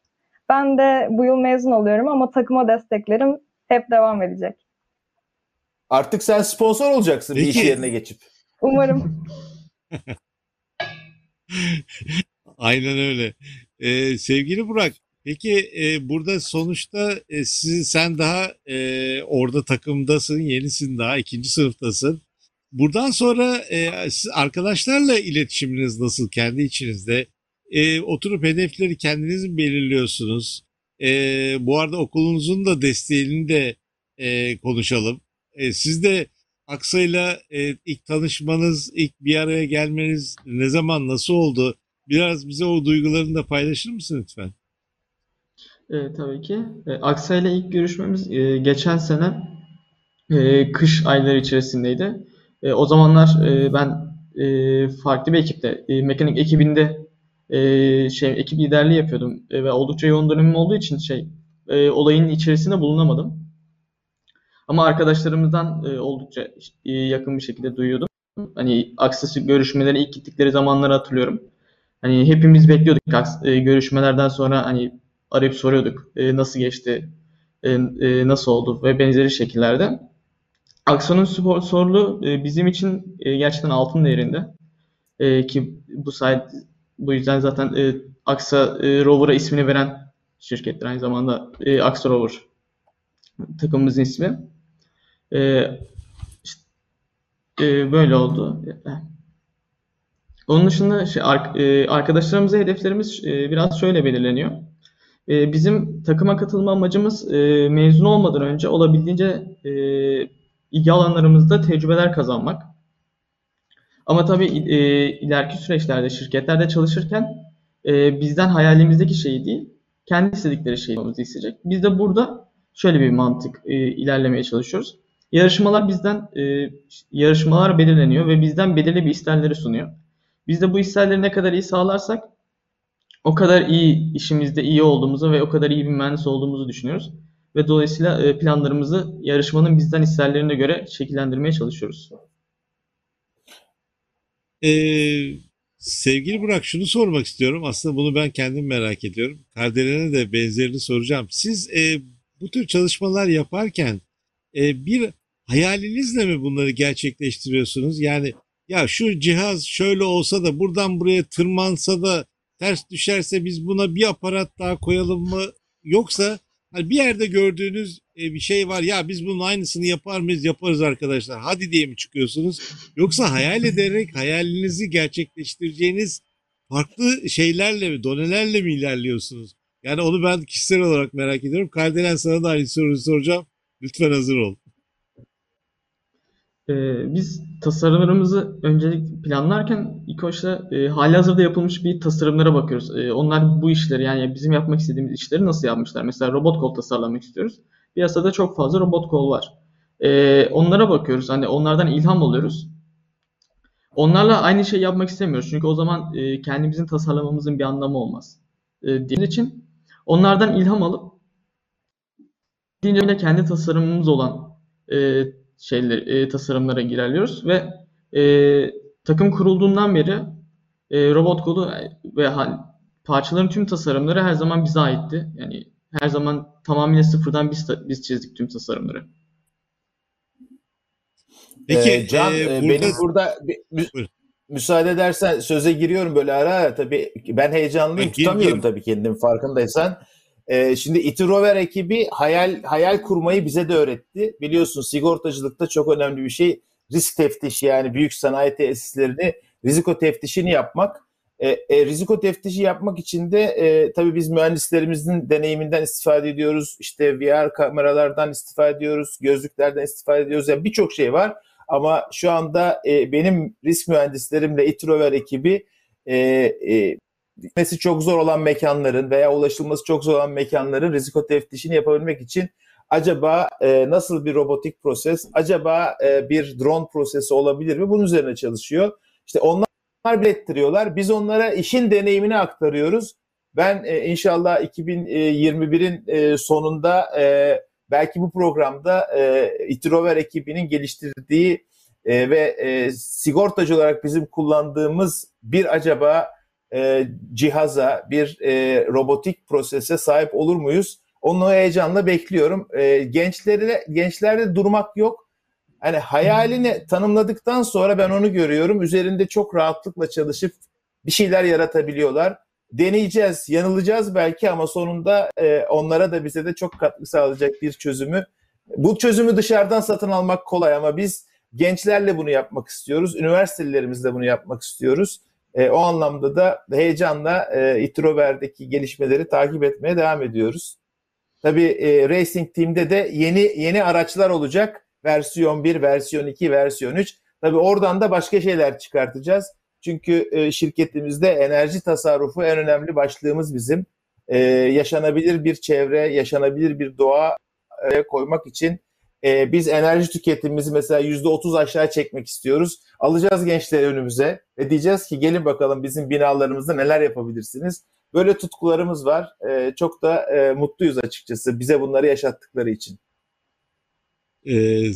Speaker 4: Ben de bu yıl mezun oluyorum ama takıma desteklerim hep devam edecek.
Speaker 2: Artık sen sponsor olacaksın bir
Speaker 1: Peki.
Speaker 2: iş yerine geçip.
Speaker 4: Umarım.
Speaker 1: Aynen öyle. Ee, sevgili Burak, peki e, burada sonuçta e, siz, sen daha e, orada takımdasın, yenisin daha, ikinci sınıftasın. Buradan sonra e, siz arkadaşlarla iletişiminiz nasıl kendi içinizde? E, oturup hedefleri kendiniz mi belirliyorsunuz? E, bu arada okulunuzun da desteğini de e, konuşalım. E, siz de Aksa'yla e, ilk tanışmanız, ilk bir araya gelmeniz ne zaman, nasıl oldu? Biraz bize o duygularını da paylaşır mısın lütfen?
Speaker 3: E, tabii ki. E, Aksa ile ilk görüşmemiz e, geçen sene e, kış ayları içerisindeydi. E, o zamanlar e, ben e, farklı bir ekipte, e, mekanik ekibinde e, şey ekip liderliği yapıyordum E, ve oldukça yoğun dönemim olduğu için şey e, olayın içerisinde bulunamadım. Ama arkadaşlarımızdan e, oldukça e, yakın bir şekilde duyuyordum. Hani Aksa görüşmeleri ilk gittikleri zamanları hatırlıyorum. Hani hepimiz bekliyorduk e, görüşmelerden sonra hani arayıp soruyorduk e, nasıl geçti, e, e, nasıl oldu ve benzeri şekillerde. Aksa'nın sponsorluğu e, bizim için e, gerçekten altın değerinde. E, ki bu sayede bu yüzden zaten e, Aksa e, Rover'a ismini veren şirkettir aynı zamanda e, Aksa Rover takımımızın ismi. E, işte, e, böyle oldu. Onun dışında şey, e, arkadaşlarımıza hedeflerimiz e, biraz şöyle belirleniyor. E, bizim takıma katılma amacımız e, mezun olmadan önce olabildiğince e, ilgi alanlarımızda tecrübeler kazanmak. Ama tabii e, ileriki süreçlerde şirketlerde çalışırken e, bizden hayalimizdeki şeyi değil, kendi istedikleri şeyi yapmamızı isteyecek. Biz de burada şöyle bir mantık e, ilerlemeye çalışıyoruz. Yarışmalar bizden e, yarışmalar belirleniyor ve bizden belirli bir isterleri sunuyor. Biz de bu isterleri ne kadar iyi sağlarsak o kadar iyi işimizde iyi olduğumuzu ve o kadar iyi bir mühendis olduğumuzu düşünüyoruz. Ve dolayısıyla e, planlarımızı yarışmanın bizden isterlerine göre şekillendirmeye çalışıyoruz.
Speaker 1: Ee, sevgili Burak şunu sormak istiyorum. Aslında bunu ben kendim merak ediyorum. Kardelen'e de benzerini soracağım. Siz e, bu tür çalışmalar yaparken e, bir hayalinizle mi bunları gerçekleştiriyorsunuz? Yani ya şu cihaz şöyle olsa da buradan buraya tırmansa da ters düşerse biz buna bir aparat daha koyalım mı? Yoksa hani bir yerde gördüğünüz e, bir şey var ya biz bunun aynısını yapar mıyız? Yaparız arkadaşlar. Hadi diye mi çıkıyorsunuz? Yoksa hayal ederek hayalinizi gerçekleştireceğiniz farklı şeylerle mi, donelerle mi ilerliyorsunuz? Yani onu ben kişisel olarak merak ediyorum. Kardelen sana da aynı soruyu soracağım. Lütfen hazır ol.
Speaker 3: Ee, biz tasarımlarımızı öncelik planlarken ilk başta e, halihazırda yapılmış bir tasarımlara bakıyoruz. E, onlar bu işleri yani bizim yapmak istediğimiz işleri nasıl yapmışlar? Mesela robot kol tasarlamak istiyoruz. Piyasada çok fazla robot kol var. E, onlara bakıyoruz. Hani onlardan ilham alıyoruz. Onlarla aynı şey yapmak istemiyoruz. Çünkü o zaman e, kendimizin tasarlamamızın bir anlamı olmaz. E, diğer için onlardan ilham alıp deyince kendi tasarımımız olan e, şeyler e, tasarımlara ilerliyoruz ve e, takım kurulduğundan beri e, robot kolu ve hal, parçaların tüm tasarımları her zaman bize aitti. Yani her zaman tamamıyla sıfırdan biz biz çizdik tüm tasarımları.
Speaker 2: Peki ee, Can e, burada... benim burada bir, mü, müsaade edersen söze giriyorum böyle ara ara tabii ben heyecanlıyım gir, tutamıyorum gir. tabii kendim farkındaysan. Ee, şimdi Itirover ekibi hayal hayal kurmayı bize de öğretti. Biliyorsun sigortacılıkta çok önemli bir şey risk teftişi yani büyük sanayi tesislerini riziko teftişini yapmak. E, e, riziko teftişi yapmak için de e, tabii biz mühendislerimizin deneyiminden istifade ediyoruz. İşte VR kameralardan istifade ediyoruz, gözlüklerden istifade ediyoruz. Yani birçok şey var. Ama şu anda e, benim risk mühendislerimle Itrover ekibi e, e, gitmesi çok zor olan mekanların veya ulaşılması çok zor olan mekanların riziko teftişini yapabilmek için acaba e, nasıl bir robotik proses, acaba e, bir drone prosesi olabilir mi? Bunun üzerine çalışıyor. İşte onlar bilettiriyorlar. Biz onlara işin deneyimini aktarıyoruz. Ben e, inşallah 2021'in e, sonunda e, belki bu programda e, İtirover ekibinin geliştirdiği e, ve e, sigortacı olarak bizim kullandığımız bir acaba e, cihaza, bir e, robotik prosese sahip olur muyuz? Onu heyecanla bekliyorum. E, gençlere, gençlerde durmak yok. Hani hayalini tanımladıktan sonra ben onu görüyorum. Üzerinde çok rahatlıkla çalışıp bir şeyler yaratabiliyorlar. Deneyeceğiz, yanılacağız belki ama sonunda e, onlara da bize de çok katkı sağlayacak bir çözümü. Bu çözümü dışarıdan satın almak kolay ama biz gençlerle bunu yapmak istiyoruz. Üniversitelerimizle bunu yapmak istiyoruz. E, o anlamda da heyecanla e, İtrover'deki gelişmeleri takip etmeye devam ediyoruz. Tabii e, Racing Team'de de yeni yeni araçlar olacak. Versiyon 1, versiyon 2, versiyon 3. Tabii oradan da başka şeyler çıkartacağız. Çünkü e, şirketimizde enerji tasarrufu en önemli başlığımız bizim. E, yaşanabilir bir çevre, yaşanabilir bir doğa e, koymak için e, biz enerji tüketimimizi mesela yüzde otuz aşağı çekmek istiyoruz. Alacağız gençleri önümüze ve diyeceğiz ki gelin bakalım bizim binalarımızda neler yapabilirsiniz. Böyle tutkularımız var. E, çok da e, mutluyuz açıkçası bize bunları yaşattıkları için.
Speaker 1: Ee,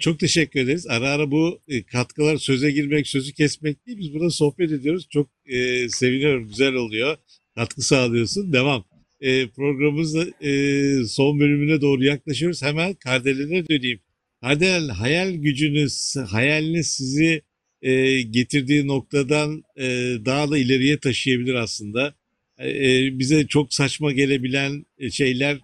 Speaker 1: çok teşekkür ederiz. Ara ara bu e, katkılar söze girmek, sözü kesmek değil. Biz burada sohbet ediyoruz. Çok e, seviniyorum. Güzel oluyor. Katkı sağlıyorsun. Devam. E, programımızda e, son bölümüne doğru yaklaşıyoruz. Hemen Kardelen'e döneyim. Kardelen hayal gücünüz, hayaliniz sizi e, getirdiği noktadan e, daha da ileriye taşıyabilir aslında. E, e, bize çok saçma gelebilen e, şeyler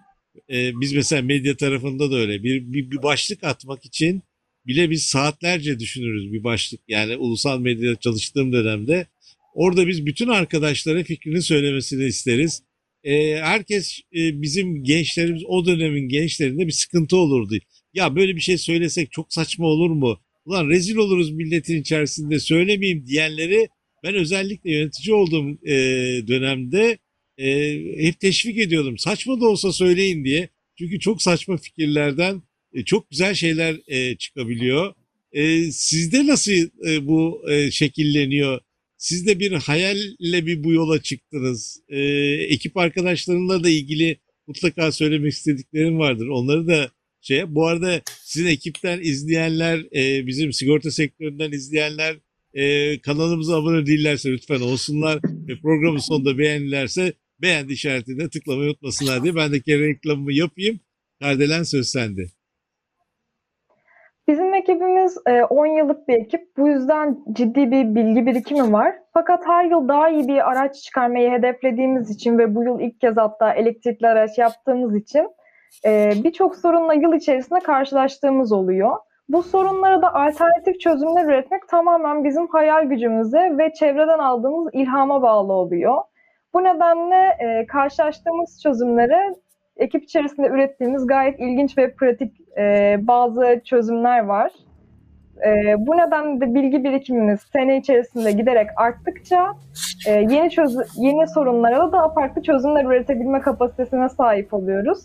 Speaker 1: e, biz mesela medya tarafında da öyle bir, bir, bir başlık atmak için bile biz saatlerce düşünürüz bir başlık. Yani ulusal medyada çalıştığım dönemde orada biz bütün arkadaşlara fikrini söylemesini isteriz. E, herkes e, bizim gençlerimiz o dönemin gençlerinde bir sıkıntı olurdu. Ya böyle bir şey söylesek çok saçma olur mu? Ulan rezil oluruz milletin içerisinde söylemeyeyim diyenleri ben özellikle yönetici olduğum e, dönemde e, hep teşvik ediyordum. Saçma da olsa söyleyin diye. Çünkü çok saçma fikirlerden e, çok güzel şeyler e, çıkabiliyor. E, sizde nasıl e, bu e, şekilleniyor? Siz de bir hayalle bir bu yola çıktınız. E, ekip arkadaşlarınla da ilgili mutlaka söylemek istediklerim vardır. Onları da şey. Bu arada sizin ekipten izleyenler, e, bizim sigorta sektöründen izleyenler e, kanalımıza abone değillerse lütfen olsunlar ve programın sonunda beğenirlerse beğendi işaretine tıklamayı unutmasınlar diye ben de kere reklamımı yapayım. Kardelen söz sende.
Speaker 4: Bizim ekibimiz e, 10 yıllık bir ekip. Bu yüzden ciddi bir bilgi birikimi var. Fakat her yıl daha iyi bir araç çıkarmayı hedeflediğimiz için ve bu yıl ilk kez hatta elektrikli araç yaptığımız için e, birçok sorunla yıl içerisinde karşılaştığımız oluyor. Bu sorunlara da alternatif çözümler üretmek tamamen bizim hayal gücümüze ve çevreden aldığımız ilhama bağlı oluyor. Bu nedenle e, karşılaştığımız çözümlere ekip içerisinde ürettiğimiz gayet ilginç ve pratik e, bazı çözümler var. E, bu nedenle de bilgi birikimimiz sene içerisinde giderek arttıkça e, yeni çözü yeni sorunlara da daha farklı çözümler üretebilme kapasitesine sahip oluyoruz.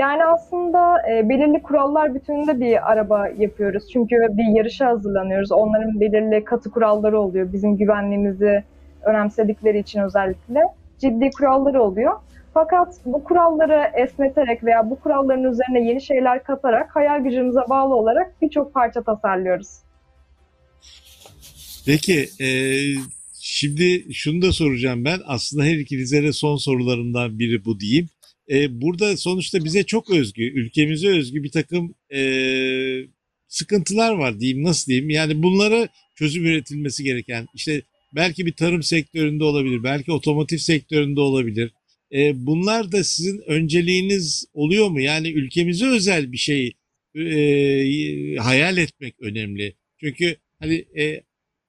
Speaker 4: Yani aslında e, belirli kurallar bütününde bir araba yapıyoruz. Çünkü bir yarışa hazırlanıyoruz. Onların belirli katı kuralları oluyor. Bizim güvenliğimizi önemsedikleri için özellikle ciddi kuralları oluyor. Fakat bu kuralları esneterek veya bu kuralların üzerine yeni şeyler katarak hayal gücümüze bağlı olarak birçok parça tasarlıyoruz.
Speaker 1: Peki e, şimdi şunu da soracağım ben. Aslında her ikinize de son sorularımdan biri bu diyeyim. E, burada sonuçta bize çok özgü, ülkemize özgü bir takım e, sıkıntılar var diyeyim. Nasıl diyeyim? Yani bunlara çözüm üretilmesi gereken işte belki bir tarım sektöründe olabilir, belki otomotiv sektöründe olabilir. E, bunlar da sizin önceliğiniz oluyor mu? Yani ülkemize özel bir şey e, hayal etmek önemli. Çünkü hani e,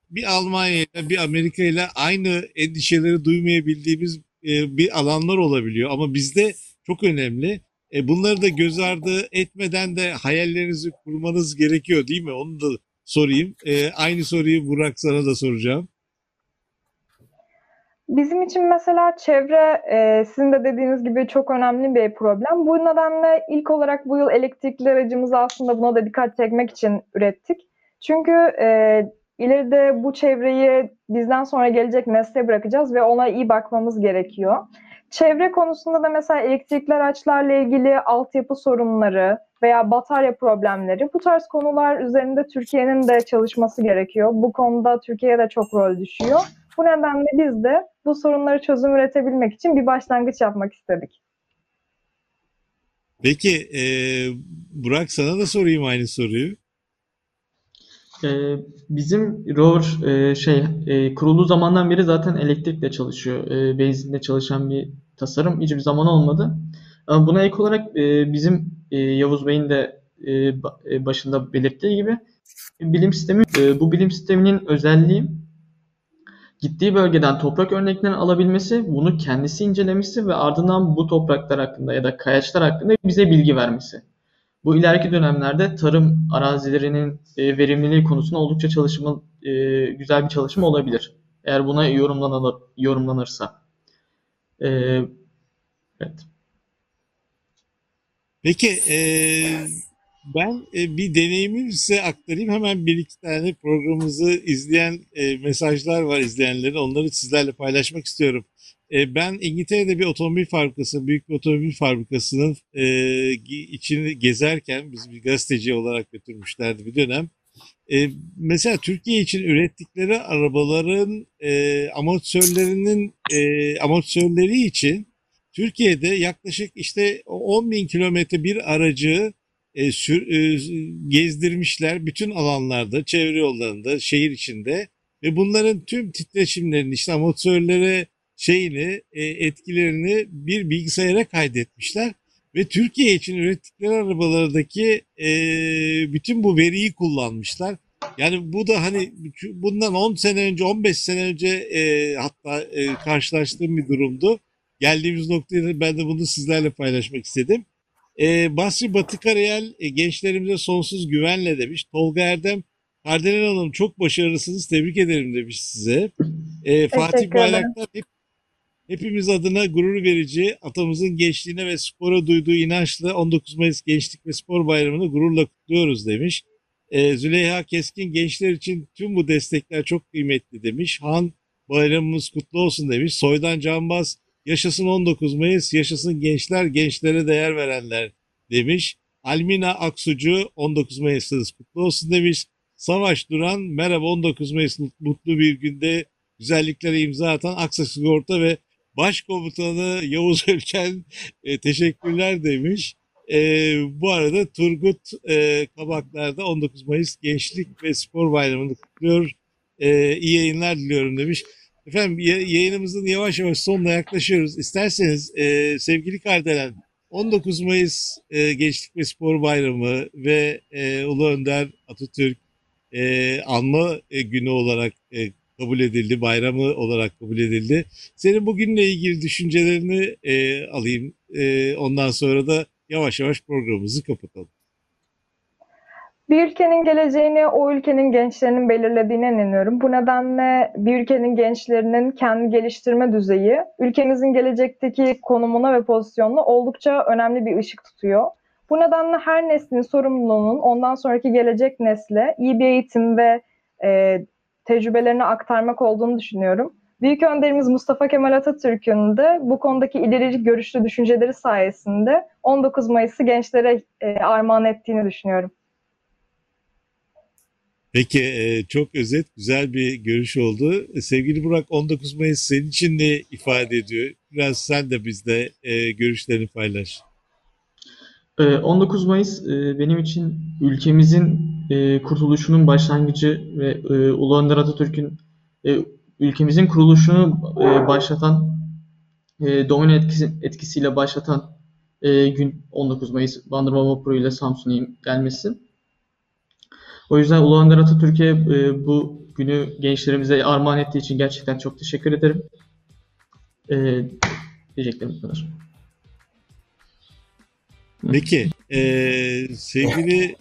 Speaker 1: bir Almanya ile bir Amerika ile aynı endişeleri duymayabildiğimiz e, bir alanlar olabiliyor. Ama bizde çok önemli. E, bunları da göz ardı etmeden de hayallerinizi kurmanız gerekiyor değil mi? Onu da sorayım. E, aynı soruyu Burak sana da soracağım.
Speaker 4: Bizim için mesela çevre e, sizin de dediğiniz gibi çok önemli bir problem. Bu nedenle ilk olarak bu yıl elektrikli aracımızı aslında buna da dikkat çekmek için ürettik. Çünkü e, ileride bu çevreyi bizden sonra gelecek nesle bırakacağız ve ona iyi bakmamız gerekiyor. Çevre konusunda da mesela elektrikli araçlarla ilgili altyapı sorunları veya batarya problemleri bu tarz konular üzerinde Türkiye'nin de çalışması gerekiyor. Bu konuda Türkiye'ye de çok rol düşüyor. Bu nedenle biz de bu sorunları çözüm üretebilmek için bir başlangıç yapmak istedik.
Speaker 1: Peki e, Burak sana da sorayım aynı soruyu.
Speaker 3: Ee, bizim rover e, şey e, kurulduğu zamandan beri zaten elektrikle çalışıyor. E, benzinle çalışan bir tasarım hiçbir zaman olmadı. Ama buna ek olarak e, bizim e, Yavuz Bey'in de e, e, başında belirttiği gibi bilim sistemi e, bu bilim sisteminin özelliği gittiği bölgeden toprak örneklerini alabilmesi, bunu kendisi incelemesi ve ardından bu topraklar hakkında ya da kayaçlar hakkında bize bilgi vermesi. Bu ileriki dönemlerde tarım arazilerinin e, verimliliği konusunda oldukça çalışma, e, güzel bir çalışma olabilir. Eğer buna yorumlanır, yorumlanırsa. Evet.
Speaker 1: Peki e, ben e, bir deneyimimi size aktarayım. Hemen bir iki tane programımızı izleyen e, mesajlar var izleyenlerin. Onları sizlerle paylaşmak istiyorum. E, ben İngiltere'de bir otomobil fabrikası, büyük bir otomobil fabrikasının e, içini gezerken biz bir gazeteci olarak götürmüşlerdi bir dönem. E, mesela Türkiye için ürettikleri arabaların e, amortisörlerinin e, amortisörleri için Türkiye'de yaklaşık işte 10 bin kilometre bir aracı e, sür, e, gezdirmişler bütün alanlarda, çevre yollarında, şehir içinde ve bunların tüm titreşimlerini işte amortisörlere şeyini, e, etkilerini bir bilgisayara kaydetmişler ve Türkiye için ürettikleri arabalardaki e, bütün bu veriyi kullanmışlar. Yani bu da hani bundan 10 sene önce, 15 sene önce e, hatta e, karşılaştığım bir durumdu. Geldiğimiz noktaya ben de bunu sizlerle paylaşmak istedim. E, Basri Batı Karayel e, gençlerimize sonsuz güvenle demiş. Tolga Erdem, Kardinal Hanım çok başarılısınız, tebrik ederim demiş size. E, Fatih Bayraktar hep, hepimiz adına gurur verici, atamızın gençliğine ve spora duyduğu inançla 19 Mayıs Gençlik ve Spor Bayramı'nı gururla kutluyoruz demiş. E, Züleyha Keskin gençler için tüm bu destekler çok kıymetli demiş. Han bayramımız kutlu olsun demiş. Soydan Canbaz Yaşasın 19 Mayıs, yaşasın gençler, gençlere değer verenler demiş. Almina Aksucu 19 Mayıs'ınız kutlu olsun demiş. Savaş Duran merhaba 19 Mayıs mutlu bir günde güzelliklere imza atan Aksa Sigorta ve Başkomutanı Yavuz Ölken e, teşekkürler demiş. E, bu arada Turgut e, Kabaklar'da 19 Mayıs Gençlik ve Spor Bayramı'nı kutluyor. E, iyi yayınlar diliyorum demiş. Efendim yayınımızın yavaş yavaş sonuna yaklaşıyoruz. İsterseniz e, sevgili Kardelen 19 Mayıs e, Gençlik ve Spor Bayramı ve e, Ulu Önder Atatürk e, anma e, günü olarak e, kabul edildi, bayramı olarak kabul edildi. Senin bugünle ilgili düşüncelerini e, alayım. E, ondan sonra da yavaş yavaş programımızı kapatalım.
Speaker 4: Bir ülkenin geleceğini o ülkenin gençlerinin belirlediğine inanıyorum. Bu nedenle bir ülkenin gençlerinin kendi geliştirme düzeyi ülkemizin gelecekteki konumuna ve pozisyonuna oldukça önemli bir ışık tutuyor. Bu nedenle her neslin sorumluluğunun ondan sonraki gelecek nesle iyi bir eğitim ve e, tecrübelerini aktarmak olduğunu düşünüyorum. Büyük önderimiz Mustafa Kemal Atatürk'ün de bu konudaki ileri görüşlü düşünceleri sayesinde 19 Mayıs'ı gençlere e, armağan ettiğini düşünüyorum.
Speaker 1: Peki e, çok özet, güzel bir görüş oldu. E, sevgili Burak 19 Mayıs senin için ne ifade ediyor? Biraz sen de bizde görüşlerini paylaş.
Speaker 3: 19 Mayıs benim için ülkemizin kurtuluşunun başlangıcı ve Ulu Önder Atatürk'ün ülkemizin kuruluşunu başlatan, domino etkisi, etkisiyle başlatan gün 19 Mayıs Bandırma Vapuru ile Samsun'a gelmesi. O yüzden Ulu Önder Atatürk'e e, bu günü gençlerimize armağan ettiği için gerçekten çok teşekkür ederim. E, diyeceklerim bu kadar.
Speaker 1: Peki, e, sevgili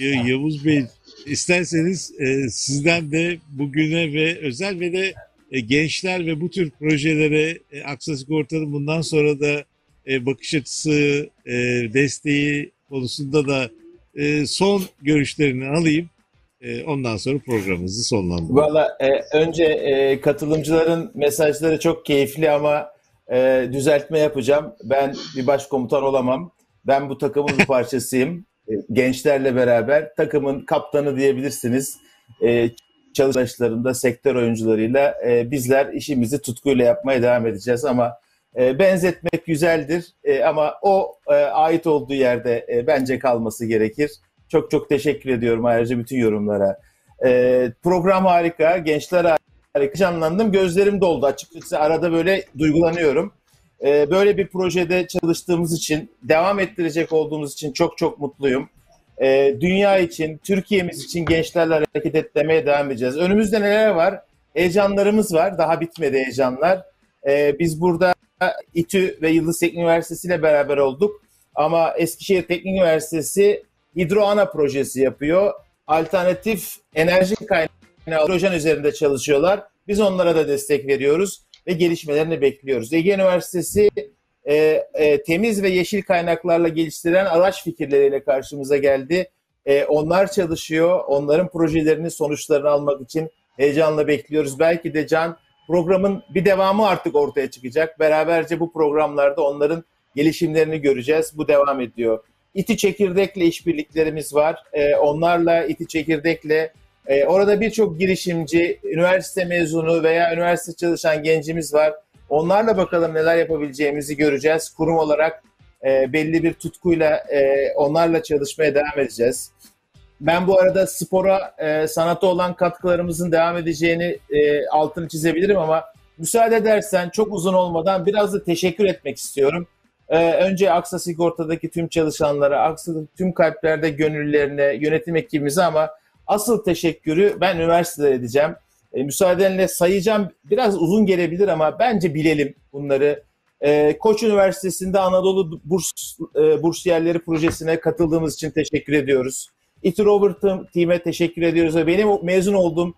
Speaker 1: e, Yavuz Bey, isterseniz e, sizden de bugüne ve özel ve de e, gençler ve bu tür projelere e, Aksa Sigorta'nın bundan sonra da e, bakış açısı, e, desteği konusunda da e, son görüşlerini alayım. E, ondan sonra programımızı sonlandıralım.
Speaker 2: Valla e, önce e, katılımcıların mesajları çok keyifli ama e, düzeltme yapacağım. Ben bir başkomutan olamam. Ben bu takımın bir parçasıyım. E, gençlerle beraber takımın kaptanı diyebilirsiniz. E, çalışmalarında sektör oyuncularıyla e, bizler işimizi tutkuyla yapmaya devam edeceğiz ama e, benzetmek güzeldir e, ama o e, ait olduğu yerde e, bence kalması gerekir. Çok çok teşekkür ediyorum ayrıca bütün yorumlara. E, program harika, gençler harika. Canlandım, gözlerim doldu açıkçası. Arada böyle duygulanıyorum. E, böyle bir projede çalıştığımız için, devam ettirecek olduğumuz için çok çok mutluyum. E, dünya için, Türkiye'miz için gençlerle hareket etmeye devam edeceğiz. Önümüzde neler var? heyecanlarımız var. Daha bitmedi heyecanlar. E, biz burada İTÜ ve Yıldız Teknik Üniversitesi ile beraber olduk. Ama Eskişehir Teknik Üniversitesi Hidroana projesi yapıyor. Alternatif enerji kaynağı hidrojen üzerinde çalışıyorlar. Biz onlara da destek veriyoruz ve gelişmelerini bekliyoruz. Ege Üniversitesi e, e, temiz ve yeşil kaynaklarla geliştirilen araç fikirleriyle karşımıza geldi. E, onlar çalışıyor. Onların projelerinin sonuçlarını almak için heyecanla bekliyoruz. Belki de Can programın bir devamı artık ortaya çıkacak. Beraberce bu programlarda onların gelişimlerini göreceğiz. Bu devam ediyor. İti Çekirdek'le işbirliklerimiz var. E, onlarla İti Çekirdek'le e, orada birçok girişimci, üniversite mezunu veya üniversite çalışan gencimiz var. Onlarla bakalım neler yapabileceğimizi göreceğiz. Kurum olarak e, belli bir tutkuyla e, onlarla çalışmaya devam edeceğiz. Ben bu arada spora, e, sanata olan katkılarımızın devam edeceğini e, altını çizebilirim ama müsaade edersen çok uzun olmadan biraz da teşekkür etmek istiyorum. E, önce Aksa Sigorta'daki tüm çalışanlara, Aksa'daki tüm kalplerde gönüllerine, yönetim ekibimize ama asıl teşekkürü ben üniversitelere edeceğim. E, müsaadenle sayacağım. Biraz uzun gelebilir ama bence bilelim bunları. E, Koç Üniversitesi'nde Anadolu Burs e, Bursiyerleri projesine katıldığımız için teşekkür ediyoruz. İTÜ Robert'ım team'e teşekkür ediyoruz ve benim mezun olduğum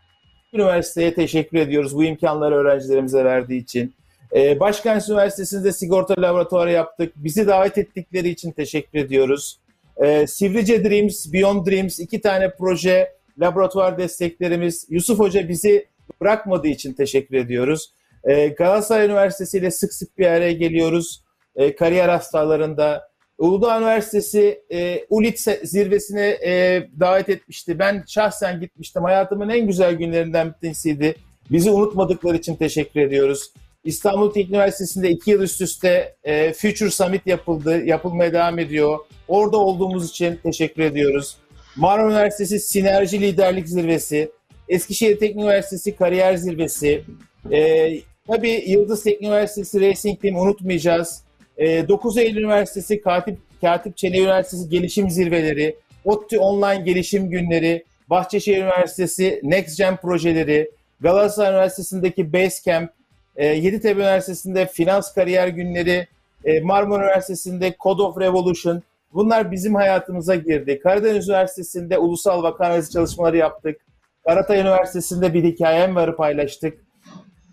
Speaker 2: üniversiteye teşekkür ediyoruz bu imkanları öğrencilerimize verdiği için. Ee, Başkent Üniversitesi'nde sigorta laboratuvarı yaptık. Bizi davet ettikleri için teşekkür ediyoruz. Ee, Sivrice Dreams, Beyond Dreams iki tane proje, laboratuvar desteklerimiz. Yusuf Hoca bizi bırakmadığı için teşekkür ediyoruz. Ee, Galatasaray Üniversitesi ile sık sık bir araya geliyoruz. Ee, kariyer hastalarında. Uludağ Üniversitesi e, ULIT zirvesine e, davet etmişti. Ben şahsen gitmiştim. Hayatımın en güzel günlerinden bir tanesiydi. Bizi unutmadıkları için teşekkür ediyoruz. İstanbul Teknik Üniversitesi'nde iki yıl üst üste e, Future Summit yapıldı. Yapılmaya devam ediyor. Orada olduğumuz için teşekkür ediyoruz. Marmara Üniversitesi Sinerji Liderlik Zirvesi, Eskişehir Teknik Üniversitesi Kariyer Zirvesi, e, tabii Yıldız Teknik Üniversitesi Racing Team unutmayacağız. 9 Eylül Üniversitesi Katip, Katip Çelebi Üniversitesi Gelişim Zirveleri, ODTÜ Online Gelişim Günleri, Bahçeşehir Üniversitesi Next Gen projeleri, Galatasaray Üniversitesi'ndeki Basecamp, e, Yeditepe Üniversitesi'nde Finans Kariyer Günleri, e, Marmara Üniversitesi'nde Code of Revolution, bunlar bizim hayatımıza girdi. Karadeniz Üniversitesi'nde ulusal vaka çalışmaları yaptık. Karatay Üniversitesi'nde bir hikayem varı paylaştık.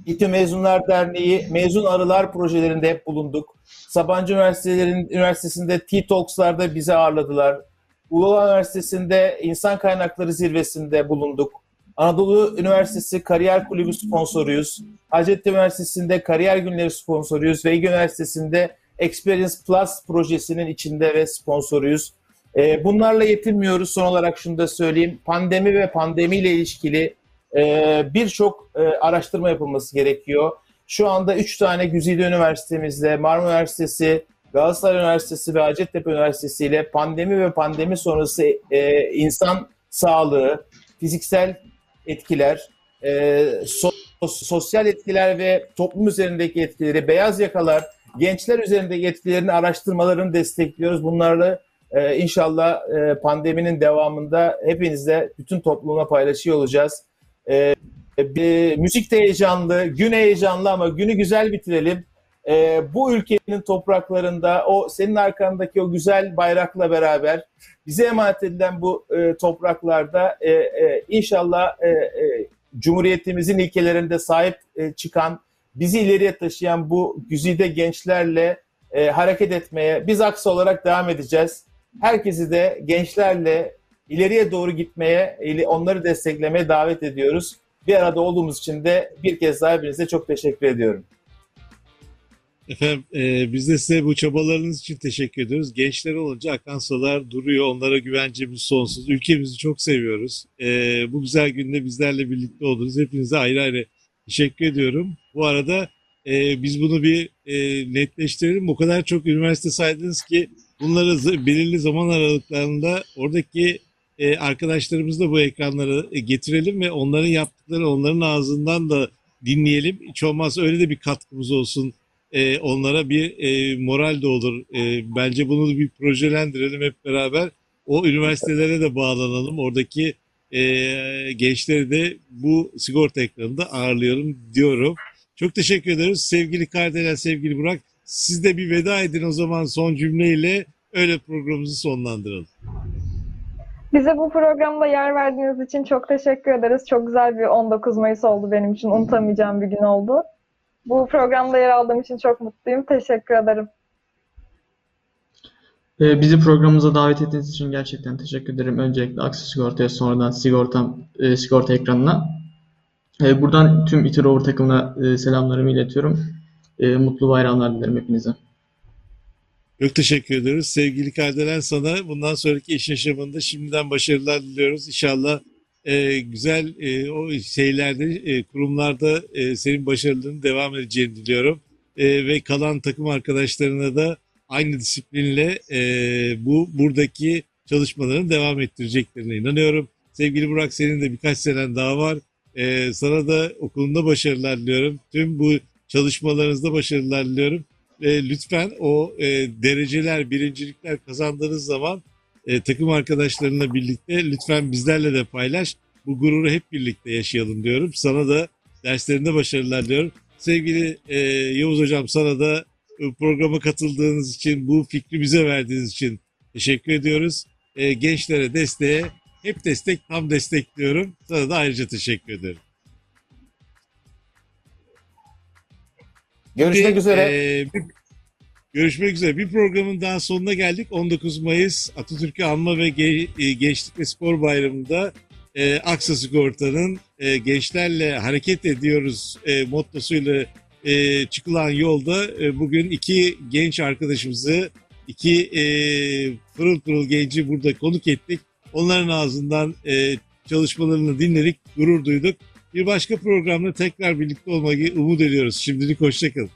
Speaker 2: İTÜ Mezunlar Derneği Mezun Arılar projelerinde hep bulunduk. Sabancı Üniversitesi'nin üniversitesinde T-Talks'larda bizi ağırladılar. Uludağ Üniversitesi'nde İnsan Kaynakları Zirvesi'nde bulunduk. Anadolu Üniversitesi Kariyer Kulübü sponsoruyuz. Hacettepe Üniversitesi'nde Kariyer Günleri sponsoruyuz. Ve Ege Üniversitesi'nde Experience Plus projesinin içinde ve sponsoruyuz. Ee, bunlarla yetinmiyoruz. Son olarak şunu da söyleyeyim. Pandemi ve pandemiyle ilişkili e, birçok e, araştırma yapılması gerekiyor. Şu anda 3 tane güzide üniversitemizle Marmara Üniversitesi, Galatasaray Üniversitesi ve Hacettepe Üniversitesi ile pandemi ve pandemi sonrası e, insan sağlığı, fiziksel etkiler, e, so, sosyal etkiler ve toplum üzerindeki etkileri, beyaz yakalar, gençler üzerindeki etkilerini araştırmalarını destekliyoruz. Bunlarla e, inşallah e, pandeminin devamında hepinizle bütün toplumla paylaşıyor olacağız. E, e, müzik de heyecanlı, gün heyecanlı ama günü güzel bitirelim. E, bu ülkenin topraklarında o senin arkandaki o güzel bayrakla beraber bize emanet edilen bu e, topraklarda e, e, inşallah e, e, Cumhuriyetimizin ilkelerinde sahip e, çıkan, bizi ileriye taşıyan bu güzide gençlerle e, hareket etmeye biz aksa olarak devam edeceğiz. Herkesi de gençlerle ileriye doğru gitmeye, onları desteklemeye davet ediyoruz. Bir arada olduğumuz için de bir kez daha hepinize çok teşekkür ediyorum.
Speaker 1: Efendim e, biz de size bu çabalarınız için teşekkür ediyoruz. Gençler olunca akan sular duruyor. Onlara güvencemiz sonsuz. Ülkemizi çok seviyoruz. E, bu güzel günde bizlerle birlikte oldunuz. Hepinize ayrı ayrı teşekkür ediyorum. Bu arada e, biz bunu bir e, netleştirelim. O kadar çok üniversite saydınız ki bunları belirli zaman aralıklarında oradaki e, arkadaşlarımızı da bu ekranlara e, getirelim ve onların yaptıkları onların ağzından da dinleyelim. Hiç olmazsa öyle de bir katkımız olsun. E, onlara bir e, moral de olur. E, bence bunu bir projelendirelim hep beraber. O üniversitelere de bağlanalım. Oradaki e, gençleri de bu sigorta ekranında ağırlıyorum diyorum. Çok teşekkür ederiz. Sevgili Kardelen, sevgili Burak. Siz de bir veda edin o zaman son cümleyle öyle programımızı sonlandıralım.
Speaker 4: Bize bu programda yer verdiğiniz için çok teşekkür ederiz. Çok güzel bir 19 Mayıs oldu benim için. Unutamayacağım bir gün oldu. Bu programda yer aldığım için çok mutluyum. Teşekkür ederim.
Speaker 3: Ee, Bizi programımıza davet ettiğiniz için gerçekten teşekkür ederim. Öncelikle Aksu Sigorta'ya sonradan sigortam, e, sigorta ekranına. E, Buradan tüm İTÜ Rover takımına e, selamlarımı iletiyorum. E, Mutlu bayramlar dilerim hepinize.
Speaker 1: Çok teşekkür ediyoruz. Sevgili Kardelen sana bundan sonraki iş yaşamında şimdiden başarılar diliyoruz. İnşallah e, güzel e, o şeylerde, e, kurumlarda e, senin başarılarının devam edeceğini diliyorum. E, ve kalan takım arkadaşlarına da aynı disiplinle e, bu buradaki çalışmalarını devam ettireceklerine inanıyorum. Sevgili Burak senin de birkaç senen daha var. E, sana da okulunda başarılar diliyorum. Tüm bu çalışmalarınızda başarılar diliyorum. E, lütfen o e, dereceler, birincilikler kazandığınız zaman e, takım arkadaşlarınla birlikte lütfen bizlerle de paylaş. Bu gururu hep birlikte yaşayalım diyorum. Sana da derslerinde başarılar diliyorum. Sevgili e, Yavuz Hocam sana da programa katıldığınız için, bu fikri bize verdiğiniz için teşekkür ediyoruz. E, gençlere desteğe hep destek, tam destek diyorum. Sana da ayrıca teşekkür ederim.
Speaker 2: Görüşmek
Speaker 1: Bir,
Speaker 2: üzere.
Speaker 1: e, bir- görüşmek üzere. Bir programın daha sonuna geldik. 19 Mayıs Atatürk'ü anma ve Ge- e, Gençlik ve Spor Bayramı'nda e, Aksa Sigorta'nın e, gençlerle hareket ediyoruz e, mottosuyla e, çıkılan yolda e, bugün iki genç arkadaşımızı, iki e, pırıl pırıl genci burada konuk ettik. Onların ağzından e, çalışmalarını dinledik, gurur duyduk. Bir başka programda tekrar birlikte olmayı umut ediyoruz. Şimdilik hoşçakalın.